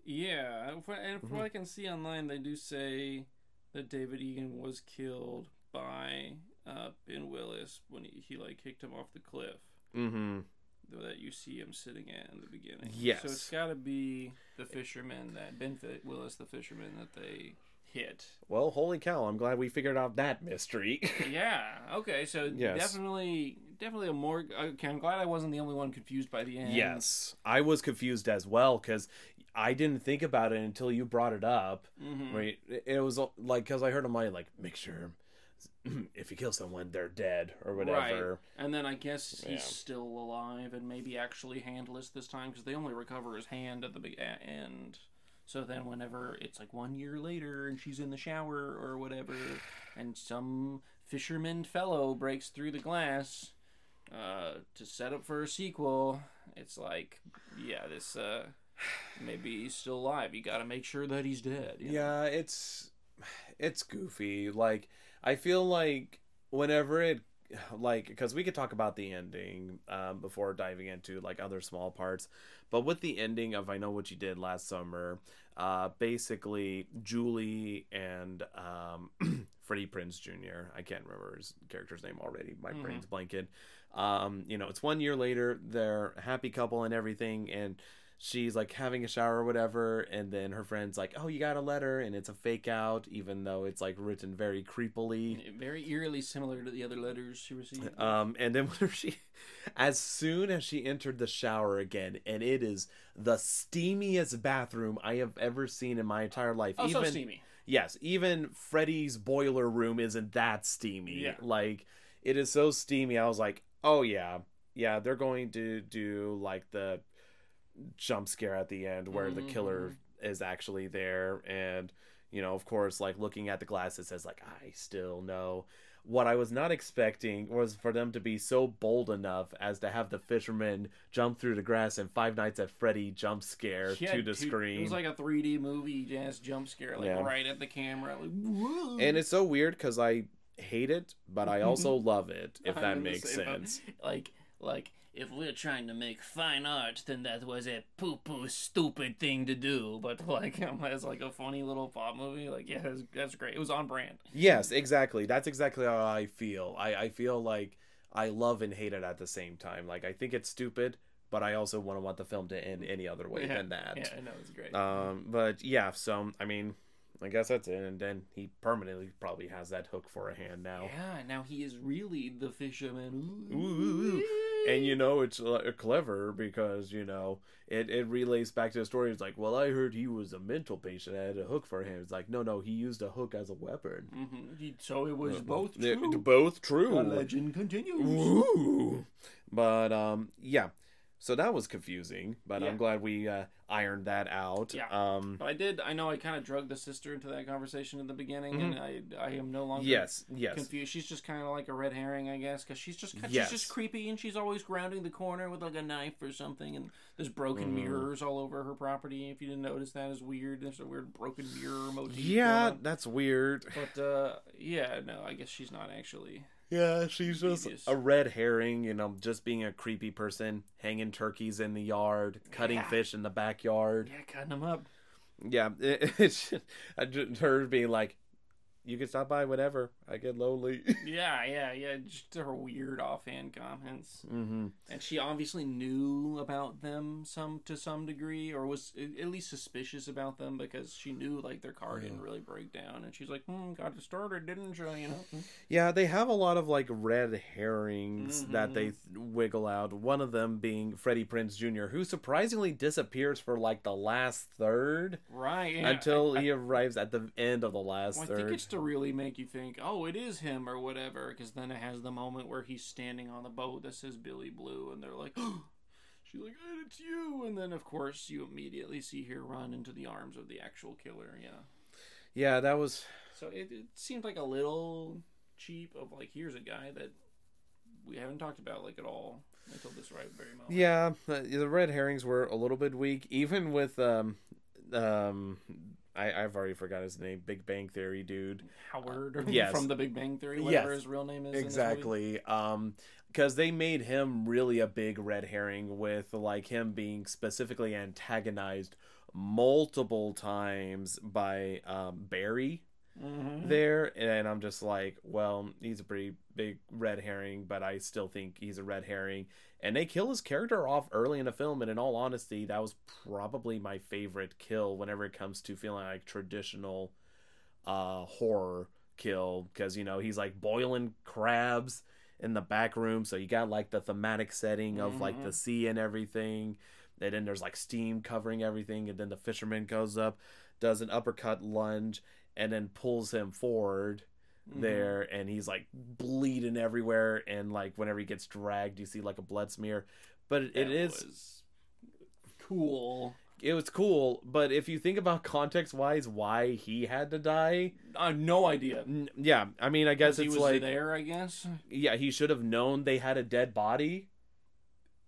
Yeah, and from, Mm-hmm. what I can see online, they do say that David Egan was killed by uh, Ben Willis when he, he like kicked him off the cliff Mm-hmm. that you see him sitting at in the beginning. Yes. So it's got to be the fisherman that Ben Willis, the fisherman that they hit. Well, holy cow! I'm glad we figured out that mystery. [laughs] Yeah. Okay. So Yes. definitely, definitely a more. Okay, I'm glad I wasn't the only one confused by the end. yes, I was confused as well because I didn't think about it until you brought it up. Mhm. Right? It was like because I heard him like make sure [clears throat] if you kill someone they're dead or whatever. Right. And then I guess he's Yeah. still alive and maybe actually handless this time because they only recover his hand at the end. So then, whenever it's like one year later and she's in the shower or whatever, and some fisherman fellow breaks through the glass uh, to set up for a sequel, it's like, yeah, this uh, maybe he's still alive. You got to make sure that he's dead. you know? Yeah, it's it's goofy. Like I feel like whenever it like because we could talk about the ending um, before diving into like other small parts but with the ending of i know what you did last summer uh, basically julie and um, [clears throat] freddie prinze jr i can't remember his character's name already my brain's blanking um, you know it's one year later they're a happy couple and everything and she's like having a shower or whatever and then her friend's like oh you got a letter and it's a fake out even though it's like written very creepily Very eerily similar to the other letters she received. um, and then [laughs] when she, as soon as she entered the shower again, and it is the steamiest bathroom I have ever seen in my entire life. oh, even so steamy. yes, even Freddy's boiler room isn't that steamy. Yeah. Like it is so steamy. I was like, oh yeah, yeah, they're going to do like the jump scare at the end where the killer mm-hmm. is actually there, and you know, of course, like looking at the glass, it says like, I still know. What I was not expecting was for them to be so bold enough as to have the fisherman jump through the grass and Five Nights at Freddy jump scare to the screen. It was like a 3D movie jazz jump scare, like Yeah. right at the camera. Like, whoa. and it's so weird because I hate it, but I [laughs] also love it. If that makes sense. [laughs] Like, like if we're trying to make fine art, then that was a poo poo stupid thing to do. But like, [laughs] as like a funny little pop movie, like yeah, that's, that's great. It was on brand. Yes, exactly. That's exactly how I feel. I I feel like I love and hate it at the same time. Like I think it's stupid, but I also want to want the film to end any other way [laughs] yeah. than that. Yeah, I know it's great. Um, but yeah, so I mean, I guess that's it. And then he permanently probably has that hook for a hand now. yeah, now he is really the fisherman. Ooh, ooh, ooh. And you know it's uh, clever because you know it, it relates back to the story. It's like, well, I heard he was a mental patient. I had a hook for him. It's like, no, no, he used a hook as a weapon. Mhm. So it was both They're true. both true. The legend continues. Ooh. But um, yeah. So that was confusing, but Yeah. I'm glad we uh, ironed that out. Yeah. Um. But I did. I know I kind of drugged the sister into that conversation in the beginning, and I I am no longer Mm-hmm. Yes. Yes. confused. She's just kind of like a red herring, I guess, because she's just Yes. she's just creepy, and she's always grounding the corner with like a knife or something, and there's broken Mm-hmm. mirrors all over her property. If you didn't notice that, is weird. There's a weird broken mirror motif. Yeah, that's weird. But uh, yeah, no, I guess she's not actually. Yeah, she's just a red herring, you know, just being a creepy person, hanging turkeys in the yard, cutting Yeah. fish in the backyard. Yeah, cutting them up. Yeah, [laughs] it, it's I ju- her being like, "You can stop by whenever I get lonely." [laughs] Yeah, yeah, yeah. Just her weird offhand comments. mm-hmm. and she obviously knew about them some to some degree or was at least suspicious about them because she knew like their car didn't really break down and she's like hmm got it started didn't you you know Yeah, they have a lot of like red herrings that Mm-hmm. they th- wiggle out. One of them being Freddie Prinze Jr., who surprisingly disappears for like the last third right yeah. until I, he arrives at the end of the last well, I third. To really make you think oh it is him or whatever because then it has the moment where he's standing on the boat that says Billy Blue and they're like she's like "Ed, it's you and then of course you immediately see her run into the arms of the actual killer yeah Yeah, that was So it, it seemed like a little cheap of like here's a guy that we haven't talked about like at all until this right very moment. yeah. The red herrings were a little bit weak, even with um um. I, I've already forgot his name. Big Bang Theory dude. Howard or Yes. from the Big Bang Theory, whatever Yes. his real name is. Exactly. Um, because they made him really a big red herring with like him being specifically antagonized multiple times by um Barry Mhm. there, and I'm just like, well, he's a pretty big red herring, but I still think he's a red herring. And they kill his character off early in the film, and in all honesty, that was probably my favorite kill whenever it comes to feeling like traditional uh horror kill because you know he's like boiling crabs in the back room so you got like the thematic setting of like the sea and everything and then there's like steam covering everything and then the fisherman goes up does an uppercut lunge and then pulls him forward mm-hmm. there and he's like bleeding everywhere and like whenever he gets dragged you see like a blood smear but it, it is cool. it was cool but if you think about context wise why he had to die I have no idea. n- yeah i mean i guess he it's was like there, I guess. yeah he should have known they had a dead body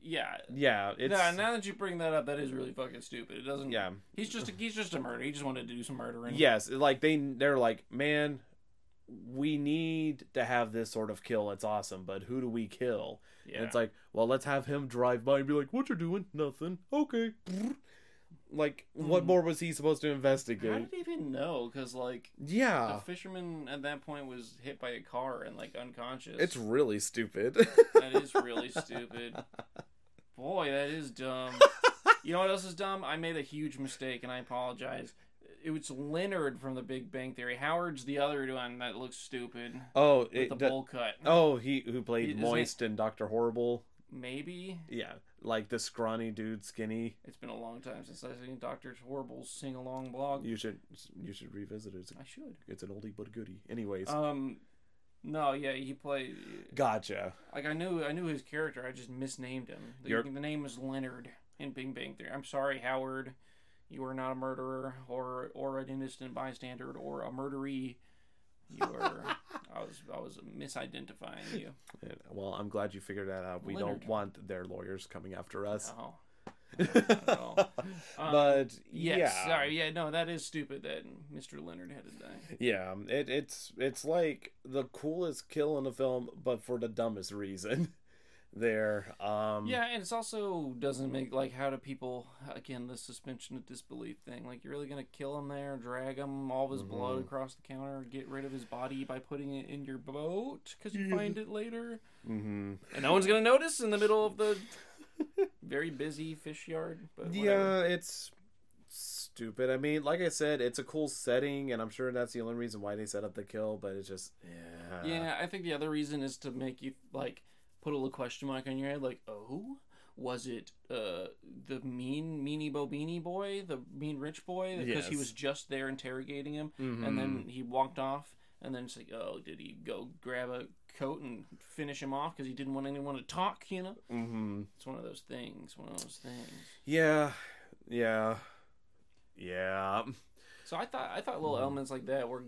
Yeah. yeah it's Yeah, now that you bring that up, that is really fucking stupid. It doesn't. yeah He's just a, he's just a murderer. He just wanted to do some murdering. yes like they they're like man we need to have this sort of kill. It's awesome, but who do we kill? Yeah. And it's like, well, let's have him drive by and be like, "What you doing? Nothing. Okay." Like, what Mhm. more was he supposed to investigate? How did he even know? Because like Yeah, the fisherman at that point was hit by a car and like unconscious. it's really stupid. that is really [laughs] stupid. Boy, that is dumb. [laughs] You know what else is dumb? I made a huge mistake and I apologize. It was Leonard from The Big Bang Theory. Howard's the other one that looks stupid oh, with it, the d- bowl cut. oh, he who played name- Moist and Doctor Horrible. Maybe Yeah, like the scrawny dude, skinny. it's been a long time since I've seen Doctor Horrible's sing along blog. You should you should revisit it. It's, I should. it's an oldie but goodie. Anyways, Um, no, yeah, he played. gotcha. Like I knew, I knew his character. I just misnamed him. The, You're- the name was Leonard in Bing Bang Theory. I'm sorry, Howard. You are not a murderer or or an innocent bystander or a murderee. You were. [laughs] I was I was misidentifying you. Well, I'm glad you figured that out. We Leonard. don't want their lawyers coming after us. Oh. Not at all. Um, but Yes. yeah, Sorry. Yeah. No, that is stupid that Mr. Leonard had to die. yeah, it, it's it's like the coolest kill in the film, but for the dumbest reason. [laughs] there, um, Yeah, and it's also doesn't make like how do people again the suspension of disbelief thing? Like you're really gonna kill him there, drag him, all of his blood Mhm. across the counter, get rid of his body by putting it in your boat because you find it later, hmm and no one's gonna notice in the middle of the [laughs] very busy fish yard. But yeah, it's stupid. I mean, like I said, it's a cool setting, and I'm sure that's the only reason why they set up the kill. But it's just, yeah, yeah. I think the other reason is to make you like put a little question mark on your head, like, oh. Was it uh, the mean meanie bo beanie boy, the mean rich boy, because he was just there interrogating him, Mhm. and then he walked off and then it's like oh did he go grab a coat and finish him off because he didn't want anyone to talk you know? Hmm it's one of those things one of those things. Yeah, yeah, yeah. so i thought i thought little elements like that were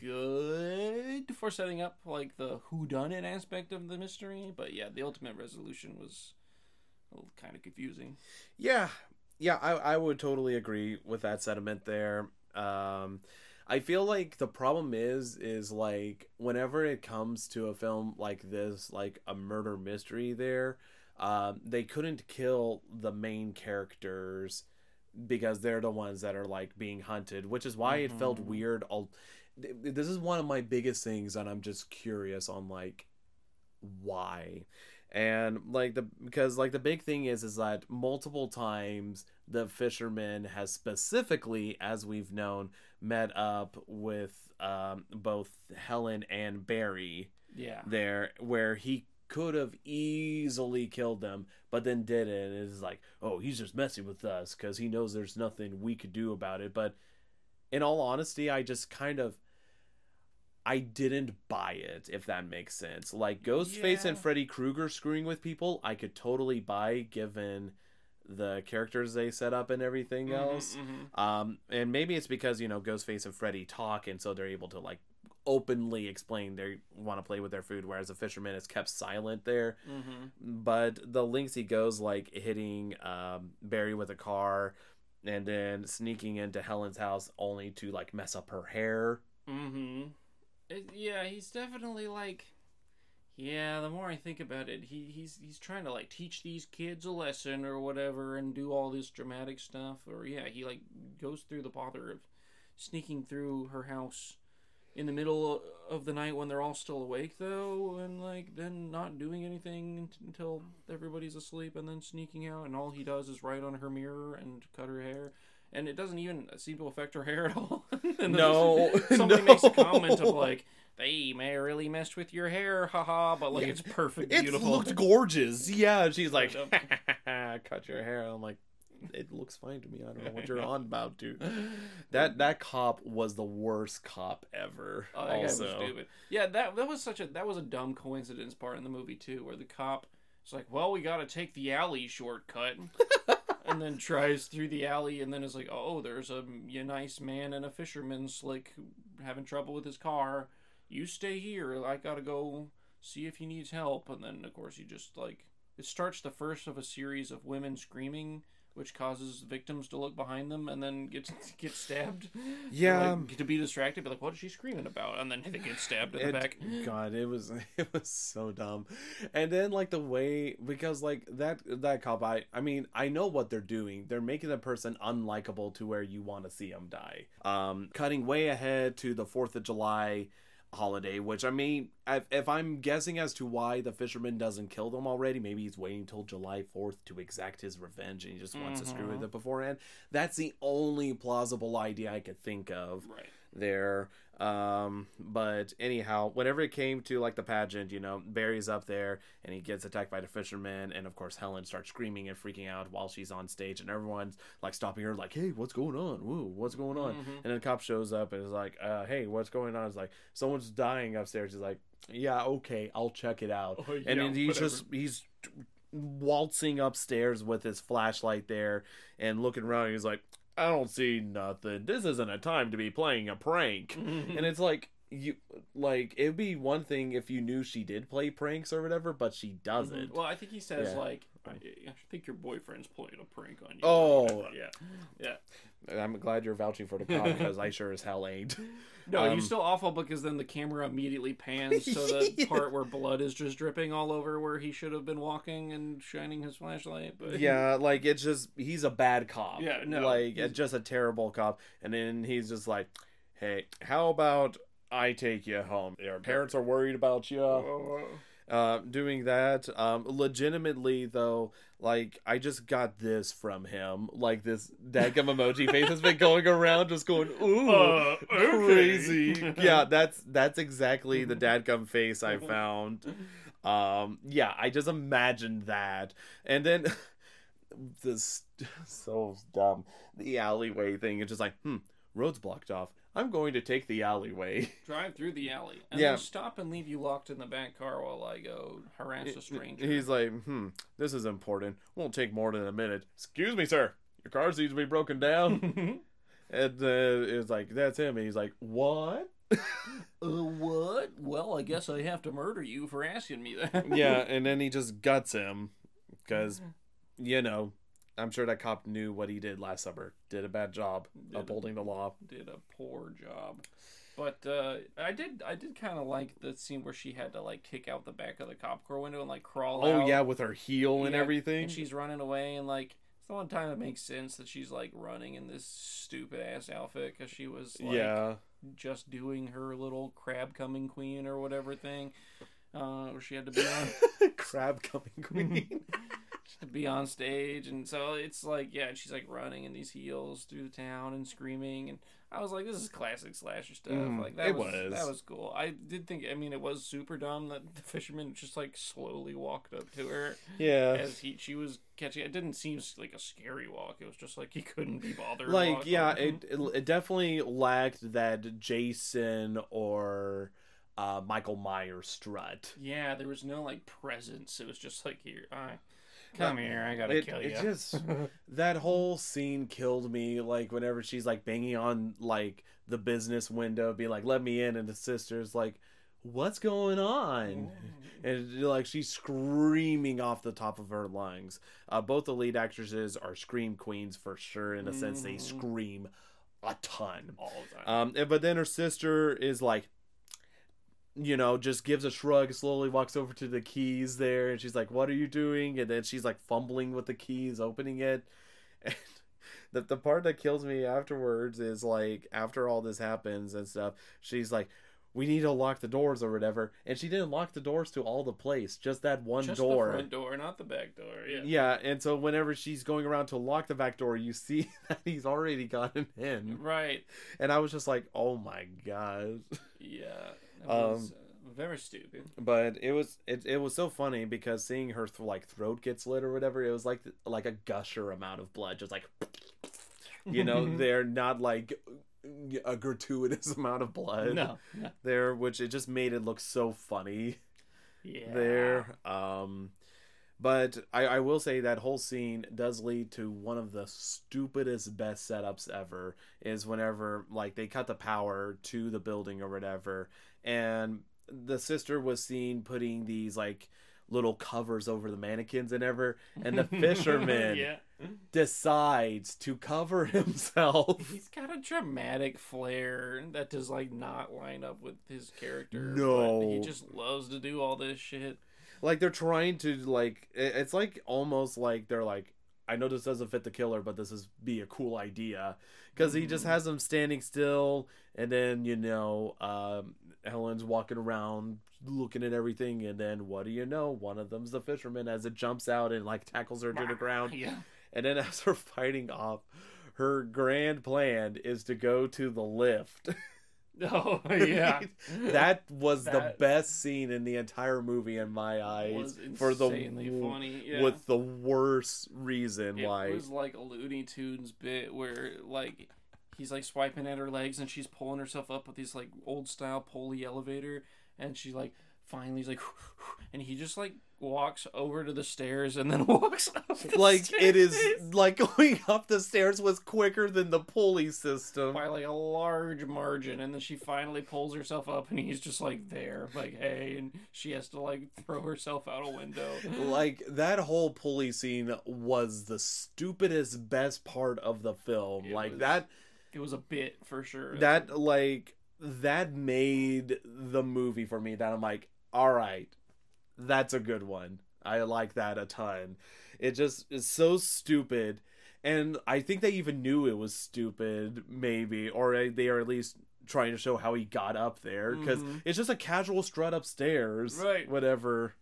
good for setting up like the who done it aspect of the mystery but yeah the ultimate resolution was a little kind of confusing. Yeah, yeah, I I would totally agree with that sentiment there. Um, I feel like the problem is is like whenever it comes to a film like this, like a murder mystery, there, um, they couldn't kill the main characters because they're the ones that are like being hunted, which is why it felt Mhm. weird. I'll, this is one of my biggest things, and I'm just curious on like why and like the because like the big thing is is that multiple times the fisherman has specifically as we've known met up with um both helen and barry yeah. there where he could have easily killed them but then didn't. And it's like oh he's just messing with us because he knows there's nothing we could do about it. But in all honesty i just kind of i didn't buy it if that makes sense. Like ghostface and freddy krueger screwing with people i could totally buy given the characters they set up and everything Mhm, else mhm. um, and maybe it's because you know Ghostface and Freddy talk, and so they're able to like openly explain they want to play with their food, whereas the fisherman is kept silent there. Mhm. But the links he goes like hitting um, Barry with a car, and then sneaking into Helen's house only to like mess up her hair. Mm-hmm. It, yeah, he's definitely like. Yeah, the more I think about it, he he's he's trying to like teach these kids a lesson or whatever, and do all this dramatic stuff. Or yeah, he like goes through the bother of sneaking through her house in the middle of the night when they're all still awake, though, and like then not doing anything until everybody's asleep, and then sneaking out, and all he does is write on her mirror and cut her hair. And it doesn't even seem to affect her hair at all. [laughs] No, [laughs] somebody no. makes a comment of like, "They may have really messed with your hair, haha," but like it's perfect, It beautiful. looked gorgeous. Yeah, she's like, [laughs] cut your hair. I'm like, it looks fine to me. I don't know what you're on about, dude. That that cop was the worst cop ever. Oh, that also, guy was stupid. Yeah, that that was such a that was a dumb coincidence part in the movie too, where the cop is like, "Well, we got to take the alley shortcut," and then tries through the alley, and then is like, "Oh, there's a, a nice man and a fisherman slick having trouble with his car. You stay here. I gotta go see if he needs help." And then of course he just like it starts the first of a series of women screaming which causes victims to look behind them and then get [laughs] get stabbed. Yeah. like, to be distracted, be like, "What is she screaming about?" And then they get stabbed in the back. God, it was [laughs] it was so dumb. And then like the way because like that that cop I I mean, I know what they're doing. They're making the person unlikable to where you want to see them die. Um cutting way ahead to the 4th of July holiday, which I mean, if, if I'm guessing as to why the fisherman doesn't kill them already, maybe he's waiting till July 4th to exact his revenge and he just wants to screw with mm-hmm. it beforehand. That's the only plausible idea I could think of Right. there. Um, but anyhow, whenever it came to like the pageant, you know, Barry's up there and he gets attacked by the fisherman, and of course Helen starts screaming and freaking out while she's on stage, and everyone's like stopping her, like, "Hey, what's going on? Woo, what's going on?" And then the cop shows up and is like, uh, "Hey, what's going on?" It's like someone's dying upstairs. He's like, "Yeah, okay, I'll check it out." Oh, and then he's whatever. just he's waltzing upstairs with his flashlight there and looking around. He's like, I don't see nothing. This isn't a time to be playing a prank. [laughs] and it's like you like it'd be one thing if you knew she did play pranks or whatever, but she mm-hmm. doesn't. Well, I think he says Yeah. like, I, I think your boyfriend's playing a prank on you. Oh. yeah, yeah. I'm glad you're vouching for the cop [laughs] because I sure as hell ain't. No, Um, you're still awful because then the camera immediately pans to the [laughs] part where blood is just dripping all over where he should have been walking and shining his flashlight. But yeah, like it's just he's a bad cop. Yeah, no, like he's- it's just a terrible cop. And then he's just like, "Hey, how about I take you home? Your parents are worried about you." Uh, doing that. Um, legitimately though, like I just got this from him. Like this Dagum emoji face has been going around, just going [laughs] ooh Uh, okay. crazy. [laughs] yeah, that's that's exactly the dadgum face I found. Um, yeah, I just imagined that, and then [laughs] this so dumb the alleyway thing. It's just like hmm, roads blocked off. I'm going to take the alleyway. [laughs] drive through the alley and Yeah. then stop and leave you locked in the back car while I go harass a stranger. He's like, hmm, this is important. Won't take more than a minute. Excuse me, sir. Your car seems to be broken down. [laughs] and uh, it's like, that's him. And he's like, what? [laughs] uh, what? Well, I guess I have to murder you for asking me that. yeah, and then he just guts him because, you know, I'm sure that cop knew what he did last summer. Did a bad job Did a- upholding the law. did a poor job. But uh, I did I did kind of like the scene where she had to like kick out the back of the cop car window and like crawl Oh out. yeah, with her heel and everything. And she's running away and like it's the one time it makes sense that she's like running in this stupid ass outfit because she was like yeah, just doing her little crab coming queen or whatever thing. Uh, where she had to be on [laughs] crab coming [laughs] queen. To be on stage. And so it's like yeah she's like running in these heels through the town and screaming. And i was like this is classic slasher stuff. Mm, like that it was, was. that was cool. I did think i mean it was super dumb that the fisherman just like slowly walked up to her yeah, as he she was catching it didn't seem like a scary walk. It was just like he couldn't be bothered like yeah it, [laughs] it it definitely lacked that jason or uh michael myers strut. Yeah there was no like presence. It was just like here i come here i gotta it, kill it you just [laughs] that whole scene killed me like whenever she's like banging on like the business window be like let me in and the sister's like what's going on? And like she's screaming off the top of her lungs. Uh, both the lead actresses are scream queens for sure in a sense they Mhm. scream a ton. All the time. Um, but then her sister is like, you know, just gives a shrug, slowly walks over to the keys there, and she's like, "What are you doing?" And then she's like fumbling with the keys, opening it. [laughs] And the the part that kills me afterwards is like after all this happens and stuff, she's like. We need to lock the doors or whatever, and she didn't lock the doors to all the place, just that one just door. the front door not the back door yeah Yeah, and so whenever she's going around to lock the back door, you see [laughs] that he's already gotten in. right And I was just like, oh my god. Yeah, it Um, was uh, very stupid. But it was it, it was so funny because seeing her th- like throat get slit or whatever, it was like like a gusher amount of blood, just like you know, [laughs] they're not like a gratuitous amount of blood no, no. there, which it just made it look so funny yeah, there. Um, but I, I will say that whole scene does lead to one of the stupidest best setups ever. Is whenever like they cut the power to the building or whatever, and the sister was seen putting these like little covers over the mannequins and ever, and the [laughs] fisherman yeah, decides to cover [laughs] himself. He's got a dramatic flair that does like not line up with his character. No. but he just loves to do all this shit. like they're trying to like it's like almost like they're like I know this doesn't fit the killer, but this is be a cool idea because he just has him standing still, and then you know um, Helen's walking around looking at everything, and then what do you know? One of them's the fisherman as it jumps out and like tackles her to the [laughs] ground, Yeah. and then [laughs] as they're fighting off, her grand plan is to go to the lift. [laughs] Oh yeah. that was the best scene in the entire movie in my eyes for the insanely funny. Yeah. with the worst reason it why it was like a Looney Tunes bit where like he's like swiping at her legs and she's pulling herself up with this like old style pulley elevator and she like finally he's like [laughs] and he just like walks over to the stairs and then [laughs] walks up the like it is [laughs] like going up the stairs was quicker than the pulley system. By like a large margin and then she finally pulls herself up and he's just like there like hey and she has to like throw herself out a window. Like that whole pulley scene was the stupidest best part of the film. It like was- that it was a bit for sure that like that made the movie for me that I'm like, all right, that's a good one. I like that a ton. It just is so stupid. And I think they even knew it was stupid, maybe, or they are at least trying to show how he got up there because Mhm. it's just a casual strut upstairs, Right. Whatever.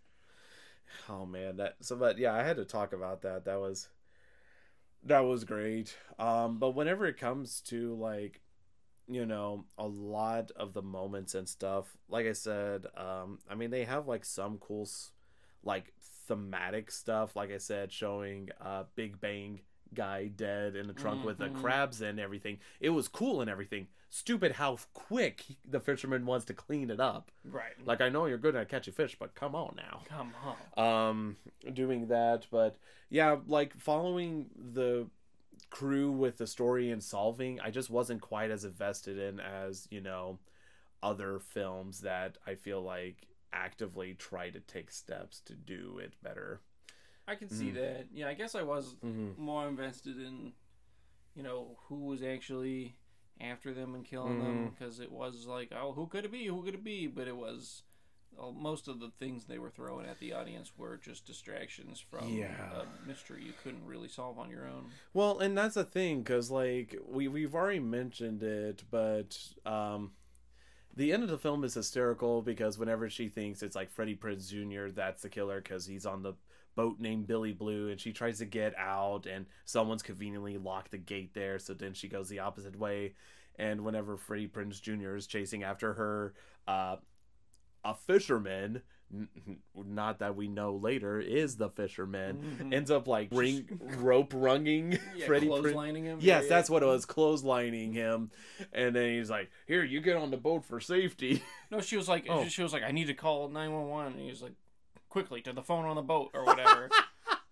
Oh man, that so. But yeah, I had to talk about that. That was that was great. Um, but whenever it comes to like you know a lot of the moments and stuff like i said um i mean they have like some cool like thematic stuff like i said showing uh big bang guy dead in the trunk with the Mhm. crabs and everything it was cool and everything stupid how quick he- the fisherman wants to clean it up right like i know you're good at catching fish but come on now come on um doing that but yeah like following the crew with the story and solving i just wasn't quite as invested in as you know other films that i feel like actively try to take steps to do it better I can see Mm. that. Yeah, I guess I was mm-hmm. more invested in, you know, who was actually after them and killing them Mhm. because it was like, oh, who could it be? Who could it be? But it was uh, most of the things they were throwing at the audience were just distractions from Yeah. a mystery you couldn't really solve on your own. Well, and that's the thing, because like we we've already mentioned it, but um, the end of the film is hysterical because whenever she thinks it's like Freddie Prinze Jr. that's the killer because he's on the boat named Billy Blue, and she tries to get out, and someone's conveniently locked the gate there, so then she goes the opposite way, and whenever Freddie Prinze Jr. is chasing after her, uh, a fisherman. [laughs] Not that we know later is the fisherman Mhm. ends up like ring [laughs] rope runging [laughs] Yeah, Prinze. clotheslining him. Yes, Yeah, that's what it was, clotheslining him, and then he's like, "Here, you get on the boat for safety." No, she was like, Oh. she was like, I need to call nine one one, and he was like, quickly to the phone on the boat or whatever.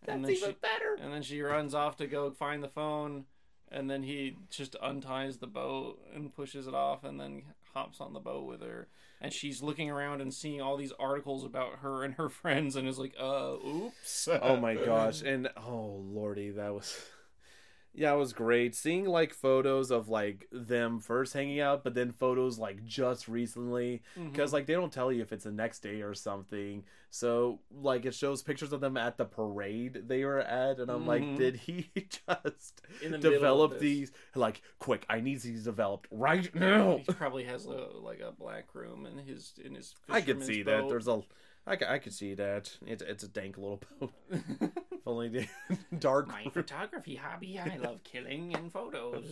and then she, better. and then she runs off to go find the phone, and then he just unties the boat and pushes it off, and then hops on the boat with her. And she's looking around and seeing all these articles about her and her [laughs] friends, and is like, "Uh, oops." Oh my gosh, and oh lordy, that was. Yeah, it was great seeing like photos of like them first hanging out, but then photos like just recently Mm-hmm. because like they don't tell you if it's the next day or something. So like it shows pictures of them at the parade they were at, and I'm like, Mhm. did he [laughs] just develop these? Like, quick, I need these developed right now. He probably has a, like a black room in his in his. I could see that. There's a, I could, I could see that. It's it's a dank little boat. [laughs] If only the [laughs] dark. My photography hobby. I [laughs] love killing and photos.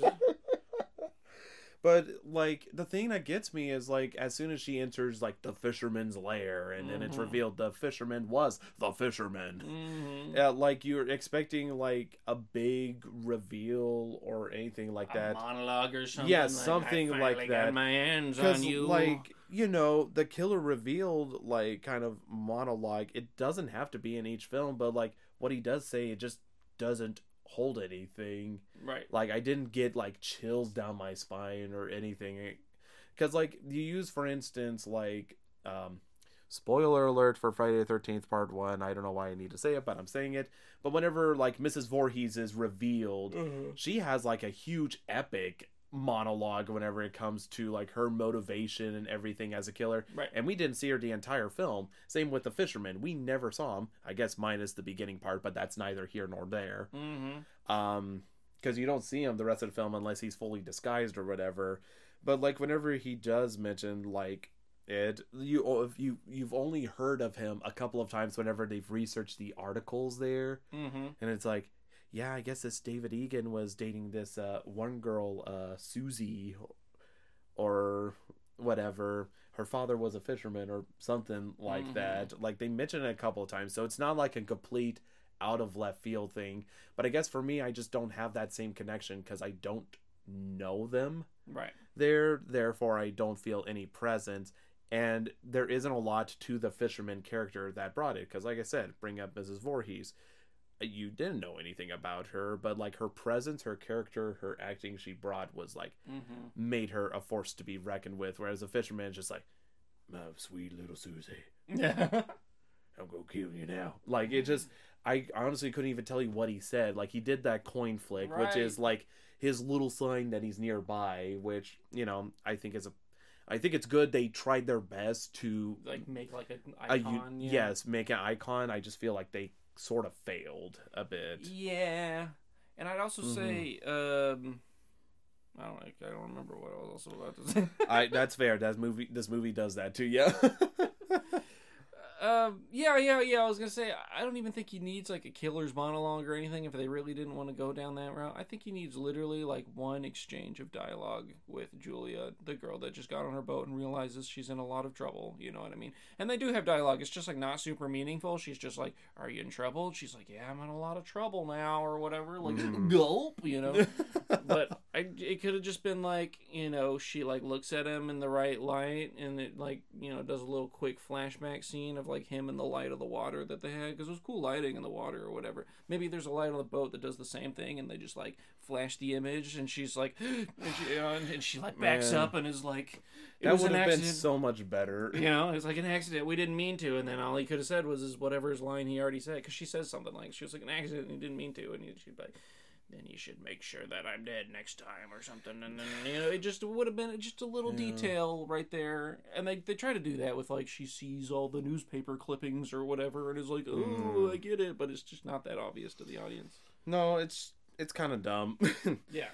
But like the thing that gets me is like as soon as she enters like the fisherman's lair, and then it's Mhm. revealed the fisherman was the fisherman. hmm Yeah, like you're expecting like a big reveal or anything like a that. monologue or something. Yeah, like, something like that. My hands on you. like you know the killer revealed like kind of monologue it doesn't have to be in each film but like what he does say it just doesn't hold anything right. like i didn't get like chills down my spine or anything because like you use for instance like um spoiler alert for Friday the 13th part 1. I don't know why I need to say it, but I'm saying it. But whenever like Mrs. Voorhees is revealed, Mm-hmm. she has like a huge epic monologue whenever it comes to like her motivation and everything as a killer. Right. And we didn't see her the entire film. Same with the fisherman. We never saw him. I guess minus the beginning part, but that's neither here nor there. Mm-hmm. Um because you don't see him the rest of the film unless he's fully disguised or whatever. But like whenever he does mention like it you oh, if you you've only heard of him a couple of times whenever they've researched the articles there Mm-hmm. and it's like yeah i guess this david egan was dating this uh one girl uh susie or whatever. Her father was a fisherman or something like Mhm. that. Like they mention it a couple of times so it's not like a complete out of left field thing. But i guess for me i just don't have that same connection because i don't know them. Right. there therefore i don't feel any presence. And there isn't a lot to the fisherman character that brought it because like i said bring up mrs Voorhees you didn't know anything about her but like her presence her character her acting she brought was like Mm-hmm. made her a force to be reckoned with whereas the fisherman is just like my sweet little susie Yeah. [laughs] i'm gonna kill you now like it just i honestly couldn't even tell you what he said like he did that coin flick which is like his little sign that he's nearby which you know i think is a i think it's good they tried their best to like make like an a icon. yeah. yes make an icon i just feel like they sort of failed a bit Yeah, and I'd also Mhm. say, um, I don't, Like, I don't remember what I was also about to say. i that's fair that movie this movie does that too yeah [laughs] um, yeah, yeah, yeah. I was gonna say, I don't even think he needs like a killer's monologue or anything. If they really didn't want to go down that route, I think he needs literally like one exchange of dialogue with Julia, the girl that just got on her boat and realizes she's in a lot of trouble. You know what I mean? And they do have dialogue. It's just like not super meaningful. She's just like, "Are you in trouble?" She's like, "Yeah, I'm in a lot of trouble now," or whatever. Like, Mhm. [laughs] gulp, you know. [laughs] but I, it could have just been like you know she like looks at him in the right light and it like you know does a little quick flashback scene of like him in the light of the water that they had because it was cool lighting in the water or whatever maybe there's a light on the boat that does the same thing and they just like flash the image and she's like [gasps] and she, and, she like backs Man. up and is like it that was would an have been accident so much better you know, it's like an accident. We didn't mean to, and then all he could have said was his whatever his line he already said because she says something like she was like an accident and he didn't mean to, and he, she'd be like, then you should make sure that I'm dead next time or something, and then you know it just would have been just a little Yeah. detail right there, and they they try to do that with like she sees all the newspaper clippings or whatever, and is like, oh, Mm. I get it, but it's just not that obvious to the audience. no it's it's kind of dumb [laughs] Yeah,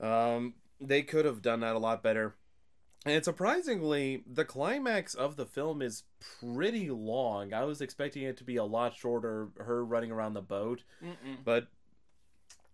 Um, they could have done that a lot better. And surprisingly, the climax of the film is pretty long. I was expecting it to be a lot shorter, her running around the boat. Mm-mm. But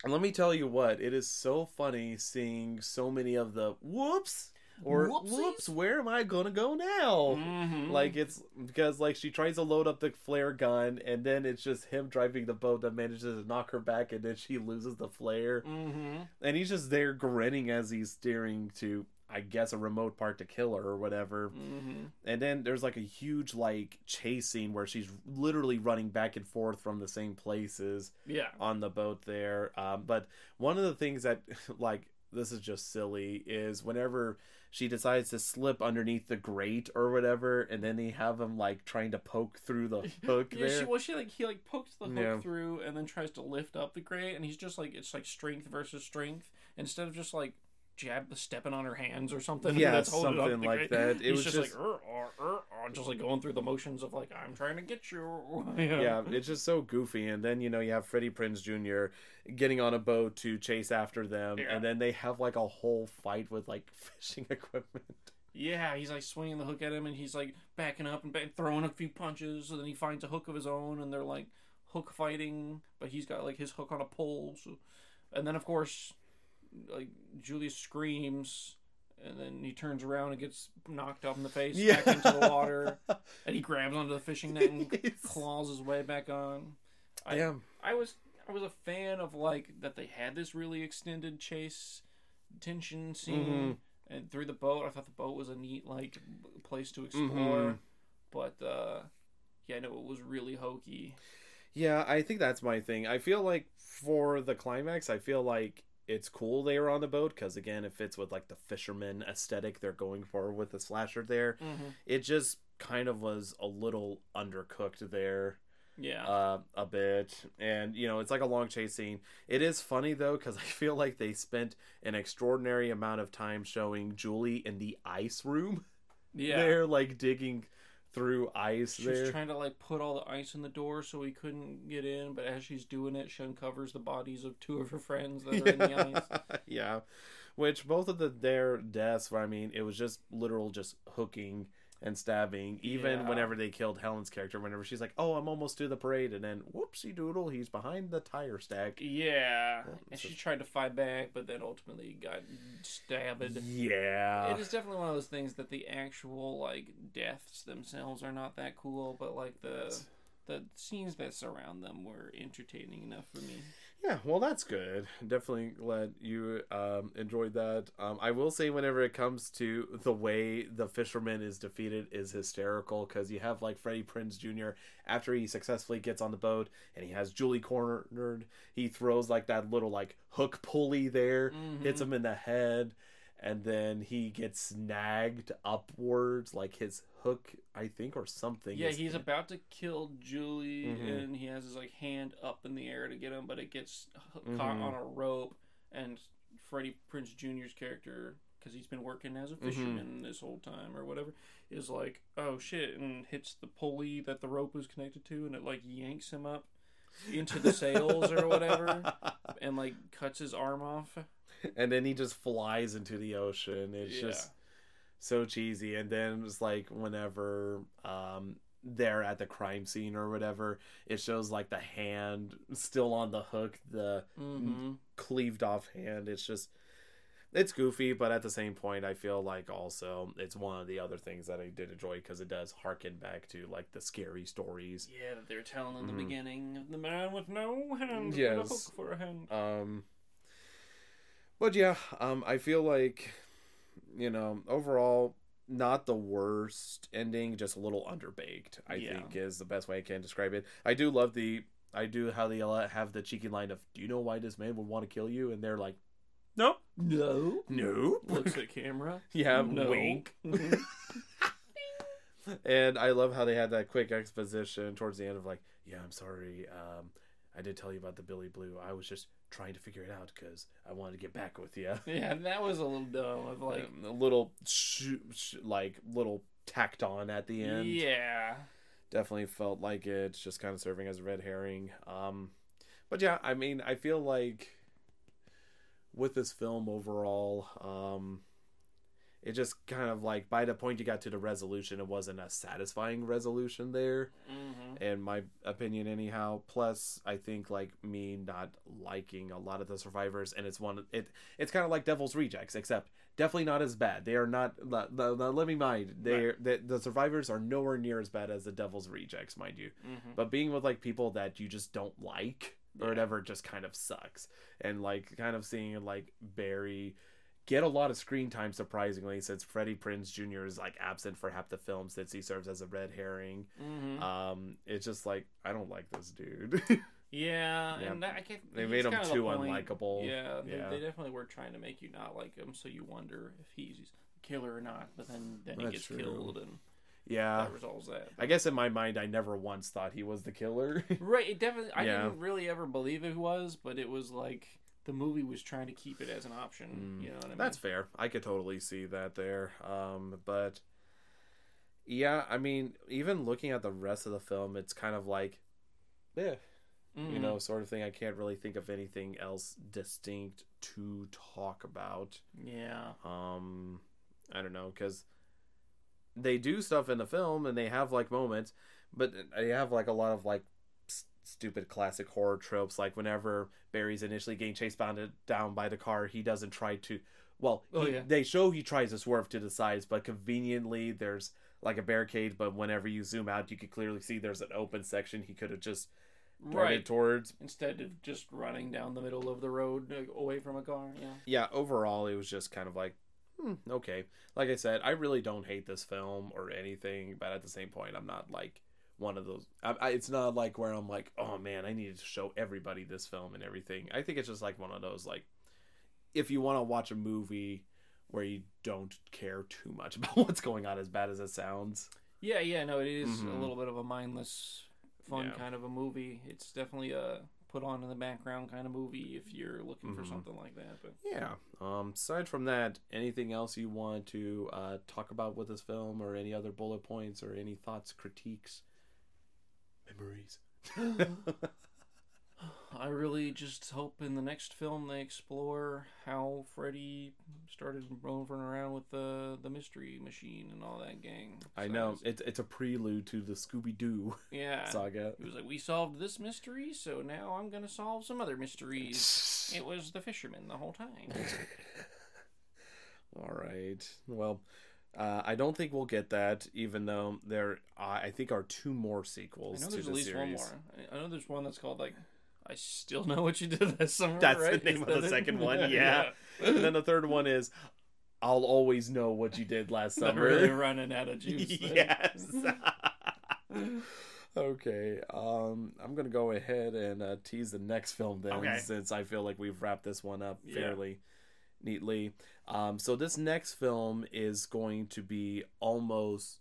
let me tell you what, it is so funny seeing so many of the whoops or Whoopsies? whoops, where am I gonna go now? Mhm. Like it's because like she tries to load up the flare gun and then it's just him driving the boat that manages to knock her back and then she loses the flare Mhm. and he's just there grinning as he's steering to i guess a remote part to kill her or whatever Mhm. and then there's like a huge like chase scene where she's literally running back and forth from the same places Yeah. on the boat there um, but one of the things that [laughs] like this is just silly is whenever she decides to slip underneath the grate or whatever and then they have him like trying to poke through the [laughs] hook Yeah, there she well, she like he like pokes the hook Yeah. through and then tries to lift up the grate, and he's just like it's like strength versus strength instead of just like jab stepping on her hands or something. Yeah, that's holding up something like that. [laughs] It he's was just, just- like just like going through the motions of like I'm trying to get you. [laughs] know? yeah, it's just so goofy. And then you know you have Freddie Prinze Jr. getting on a boat to chase after them, Yeah. and then they have like a whole fight with like [laughs] fishing equipment. Yeah, he's like swinging the hook at him, and he's like backing up and back, throwing a few punches, and then he finds a hook of his own, and they're like hook fighting, but he's got like his hook on a pole. So, and then of course, like Julius screams, and then he turns around and gets knocked up in the face back into the water, [laughs] and he grabs onto the fishing net and claws his way back on. I, yeah, I was I was a fan of like that they had this really extended chase tension scene Mhm. and through the boat. I thought the boat was a neat like place to explore, Mhm. but uh, yeah, no, it was really hokey. yeah. I think that's my thing. I feel like for the climax, I feel like it's cool they were on the boat because again, it fits with like the fisherman aesthetic they're going for with the slasher there. Mm-hmm. it just kind of was a little undercooked there Yeah. uh, a bit and you know it's like a long chase scene it is funny though because [laughs] i feel like they spent an extraordinary amount of time showing julie in the ice room yeah. they're like digging through ice she's there. trying to like put all the ice in the door so he couldn't get in, but as she's doing it, she uncovers the bodies of two of her friends that are in the ice. [laughs] yeah. Which both of the their deaths i mean it was just literal just hooking and stabbing even Yeah. whenever they killed helen's character whenever she's like oh i'm almost to the parade and then whoopsie doodle he's behind the tire stack Yeah, and so- she tried to fight back, but then ultimately got stabbed. yeah It is definitely one of those things that the actual like deaths themselves are not that cool, but like the the scenes that surround them were entertaining enough for me. Yeah, well, that's good. Definitely glad you um, enjoyed that. Um, I will say, whenever it comes to the way the fisherman is defeated, is hysterical because you have like Freddie Prinze Jr. after he successfully gets on the boat and he has Julie cornered, he throws like that little like hook pulley there, hits him in the head, and then he gets snagged upwards, like his hook, I think, or something. Yeah, is- he's about to kill Julie, Mhm. and he has his like hand up in the air to get him, but it gets h- caught on a rope. And Freddie Prinze Jr.'s character, because he's been working as a fisherman this whole time or whatever, is like, oh shit, and hits the pulley that the rope was connected to, and it like yanks him up into the sails or whatever, [laughs] and like cuts his arm off. [laughs] and then he just flies into the ocean. It's Yeah. just so cheesy. And then it's like whenever um they're at the crime scene or whatever, it shows like the hand still on the hook, the Mm-hmm. cleaved off hand. It's just it's goofy, but at the same point, I feel like also it's one of the other things that I did enjoy because it does harken back to like the scary stories. Yeah, that they're telling in the Mhm. beginning of the man with no hand, with a hook for a hand. Um, but yeah, um, I feel like, you know, overall, not the worst ending, just a little underbaked. I Yeah. think is the best way I can describe it. I do love the, I do how they have the cheeky line of, "Do you know why this man would want to kill you?" And they're like, "No, No. no." Looks at camera. [laughs] yeah, No. wink. [laughs] And I love how they had that quick exposition towards the end of like, "Yeah, I'm sorry. Um, I did tell you about the Billy Blue. I was just trying to figure it out because I wanted to get back with you." [laughs] yeah, that was a little dumb. Like, Um, a little sh- sh- like little tacked on at the end yeah, definitely felt like it's just kind of serving as a red herring um but yeah i mean i feel like with this film overall um it just kind of like by the point you got to the resolution it wasn't a satisfying resolution there. Hmm in my opinion anyhow. Plus i think like me not liking a lot of the survivors and it's one it it's kind of like devil's rejects except definitely not as bad. They are not the, the, the living mind they the, the survivors are nowhere near as bad as the devil's rejects mind you. Hmm but being with like people that you just don't like or Yeah. whatever just kind of sucks. And like kind of seeing like barry get a lot of screen time surprisingly since freddie prinze jr is like absent for half the film since he serves as a red herring hmm um it's just like i don't like this dude yeah, [laughs] Yeah. and that, I get They made him too unlikable. Yeah, they, Yeah. they definitely were trying to make you not like him, so you wonder if he's a killer or not. But then then he gets true. killed, and yeah that resolves that. i guess in my mind i never once thought he was the killer [laughs] Right, it definitely. I Yeah. didn't really ever believe it was, but it was like the movie was trying to keep it as an option. Mm, you know what I mean? That's fair. I could totally see that there. Um, but yeah, I mean, even looking at the rest of the film, it's kind of like, yeah, you Mhm. know, sort of thing. I can't really think of anything else distinct to talk about. Yeah. Um, I don't know because they do stuff in the film and they have like moments, but they have like a lot of like stupid classic horror tropes. Like whenever Barry's initially getting chased bound down by the car, he doesn't try to. Well, Oh, he- yeah. they show he tries to swerve to the sides, but conveniently there's like a barricade. But whenever you zoom out, you can clearly see there's an open section. He could have just darted Right. towards. Instead of just running down the middle of the road away from a car. Yeah. yeah, overall, it was just kind of like, hmm, okay. Like I said, I really don't hate this film or anything, but at the same point, I'm not like one of those. I, I, it's not like where I'm like, oh man, I needed to show everybody this film and everything. I think it's just like one of those like, if you want to watch a movie where you don't care too much [laughs] about what's going on, as bad as it sounds. Yeah, yeah, no, it is Mhm. a little bit of a mindless, fun Yeah. kind of a movie. It's definitely a put on in the background kind of movie if you're looking for Mhm. something like that. But Yeah. Um, aside from that, anything else you want to uh, talk about with this film, or any other bullet points, or any thoughts, critiques, memories? [laughs] I really just hope in the next film they explore how Freddy started roving around with the the mystery machine and all that gang. I So know it's- it's it's a prelude to the Scooby Doo [laughs] Yeah. saga. He was like, "We solved this mystery, so now I'm gonna solve some other mysteries." [laughs] It was the fisherman the whole time. All right. Well, uh, I don't think we'll get that, even though there, I I think, are two more sequels. I know there's the at least series. one more. I- know there's one that's called like, "I still know what you did this summer." That's the name Is of the it? second one, [laughs] yeah. and then the third one is, "I'll always know what you did last [laughs] summer." really [laughs] running out of juice. yes. okay. Um, I'm gonna go ahead and uh, tease the next film then, Okay. since I feel like we've wrapped this one up Yeah. fairly neatly. Um, so this next film is going to be almost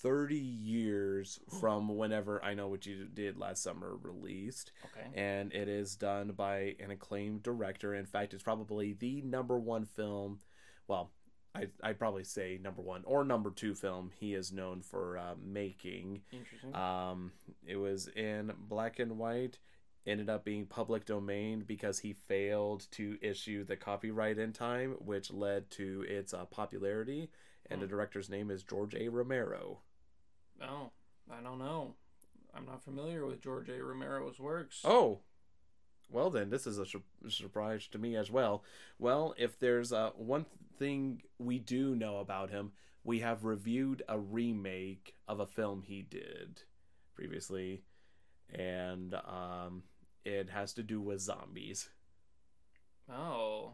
30 years from whenever I Know What You Did Last Summer released okay. and it is done by an acclaimed director. In fact, it's probably the number one film. Well, I I'd probably say number one or number two film he is known for uh, making. Interesting. Um, it was in black and white. Ended up being public domain because he failed to issue the copyright in time, which led to its uh, popularity. And the Hmm. director's name is George A. Romero. oh, I don't know. I'm not familiar with George A. Romero's works. Oh, well then, this is a sur- surprise to me as well. Well, if there's uh, one thing we do know about him, we have reviewed a remake of a film he did previously, and um, it has to do with zombies. Oh.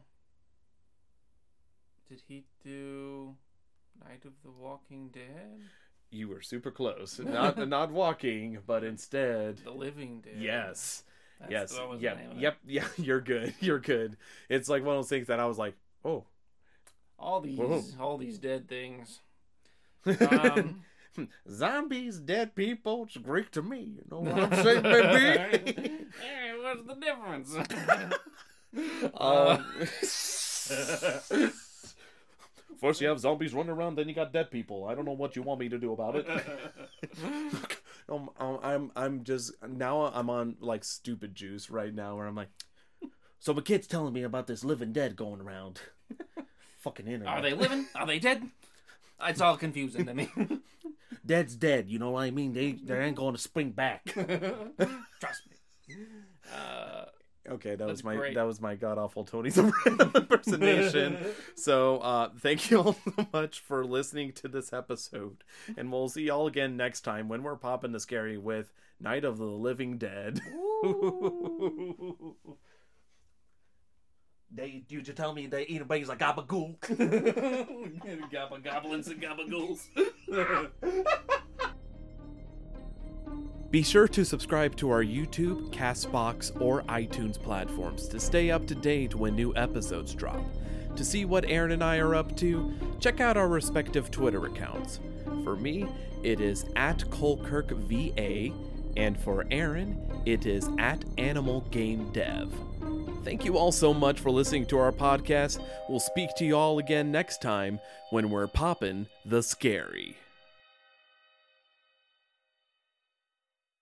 Did he do Night of the Walking Dead? You were super close. Not [laughs] not walking, but instead, The Living Dead. yes. That's- yes. that was the Yep. name of it. Yep. Yeah. [laughs] You're good. [laughs] You're good. It's like one of those things that I was like, oh. All these, Whoa. all these dead things. Um, Zombies, dead people, it's Greek to me. You know what I'm saying, baby? [laughs] hey, what's the difference? [laughs] um, [laughs] first you have zombies running around, then you got dead people. I don't know what you want me to do about it. um, um, I'm I'm just now I'm on like stupid juice right now where I'm like, so my kid's telling me about this living dead going around. Fucking internet. Are they living? Are they dead? It's all confusing to me. [laughs] Dead's dead. You know what I mean? They they ain't going to spring back. [laughs] Trust me. Uh, Okay, that was my great. that was my god awful Tony Soprano [laughs] impersonation. so uh thank you all so much for listening to this episode. And we'll see y'all again next time when we're popping the scary with Night of the Living Dead. They you just tell me they eat babies like gabagool. [laughs] Gobble goblins and gabagools. [laughs] Be sure to subscribe to our YouTube, Castbox, or iTunes platforms to stay up to date when new episodes drop. To see what Aaron and I are up to, check out our respective Twitter accounts. For me, it is at CoaleKirkVA, and for Aaron, it is at Animal Game Dev. Thank you all so much for listening to our podcast. We'll speak to you all again next time when we're popping the scary.